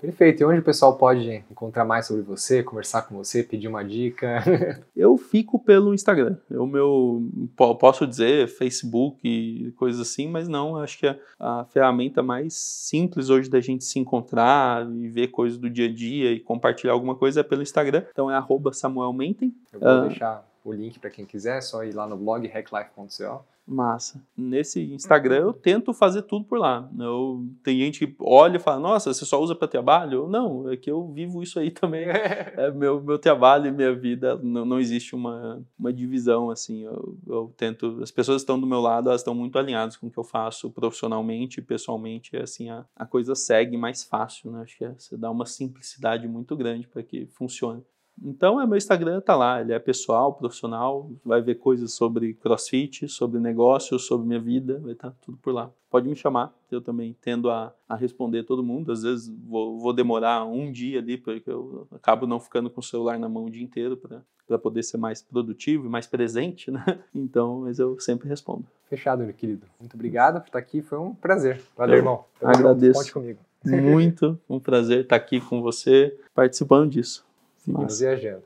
Perfeito. E onde o pessoal pode encontrar mais sobre você, conversar com você, pedir uma dica? eu fico pelo Instagram. O meu, posso dizer, Facebook e coisas assim, mas não, acho que a, a, ferramenta mais simples hoje da gente se encontrar e ver coisas do dia a dia e compartilhar alguma coisa é pelo Instagram. Então é arroba Samuel Mentem. Eu vou uh, deixar o link para quem quiser, é só ir lá no blog hacklife.co. Massa. Nesse Instagram eu tento fazer tudo por lá. Eu, tem gente que olha e fala, nossa, você só usa para trabalho? Não, é que eu vivo isso aí também. é meu, meu trabalho e minha vida, não, não existe uma, uma divisão assim. Eu, eu tento, as pessoas estão do meu lado, elas estão muito alinhadas com o que eu faço profissionalmente e pessoalmente. Assim, a, a coisa segue mais fácil, né? Acho que é, você dá uma simplicidade muito grande para que funcione. Então, é meu Instagram tá lá, ele é pessoal, profissional, vai ver coisas sobre CrossFit, sobre negócios, sobre minha vida, vai estar tá tudo por lá. Pode me chamar, eu também tendo a, a responder todo mundo. Às vezes vou, vou, demorar um dia ali, porque eu acabo não ficando com o celular na mão o dia inteiro para poder ser mais produtivo e mais presente, né? Então, mas eu sempre respondo. Fechado, meu querido. Muito obrigado por estar aqui, foi um prazer. Valeu, irmão. Agradeço. Conte comigo. Muito, um prazer estar aqui com você, participando disso. Seguimos viajando.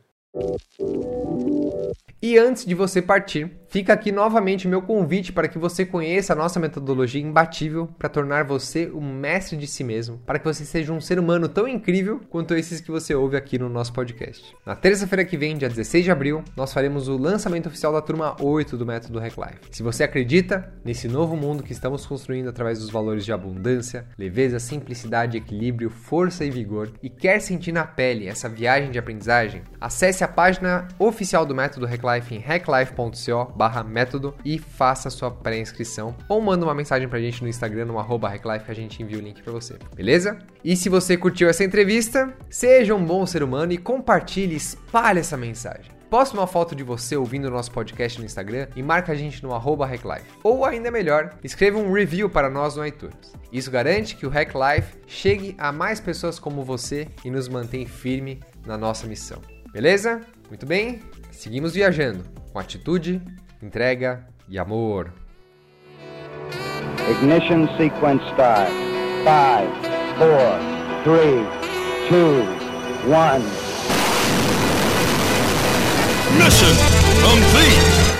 E antes de você partir, fica aqui novamente meu convite para que você conheça a nossa metodologia imbatível para tornar você o mestre de si mesmo, para que você seja um ser humano tão incrível quanto esses que você ouve aqui no nosso podcast. Na terça-feira que vem, dia 16 de abril, nós faremos o lançamento oficial da turma 8 do método Hack Life. Se você acredita nesse novo mundo que estamos construindo através dos valores de abundância, leveza, simplicidade, equilíbrio, força e vigor e quer sentir na pele essa viagem de aprendizagem, acesse a página oficial do método Hack Life em hacklife.co barra método e faça sua pré-inscrição ou manda uma mensagem pra gente no Instagram, no arroba hacklife, que a gente envia o link pra você, beleza? E se você curtiu essa entrevista, seja um bom ser humano e compartilhe, espalhe essa mensagem. Poste uma foto de você ouvindo o nosso podcast no Instagram e marca a gente no arroba Hacklife. Ou ainda melhor, escreva um review para nós no iTunes. Isso garante que o Hacklife chegue a mais pessoas como você e nos mantém firme na nossa missão. Beleza? Muito bem? Seguimos viajando com atitude, entrega e amor. Ignition sequence start. 5, 4, 3, 2, 1. Mission complete!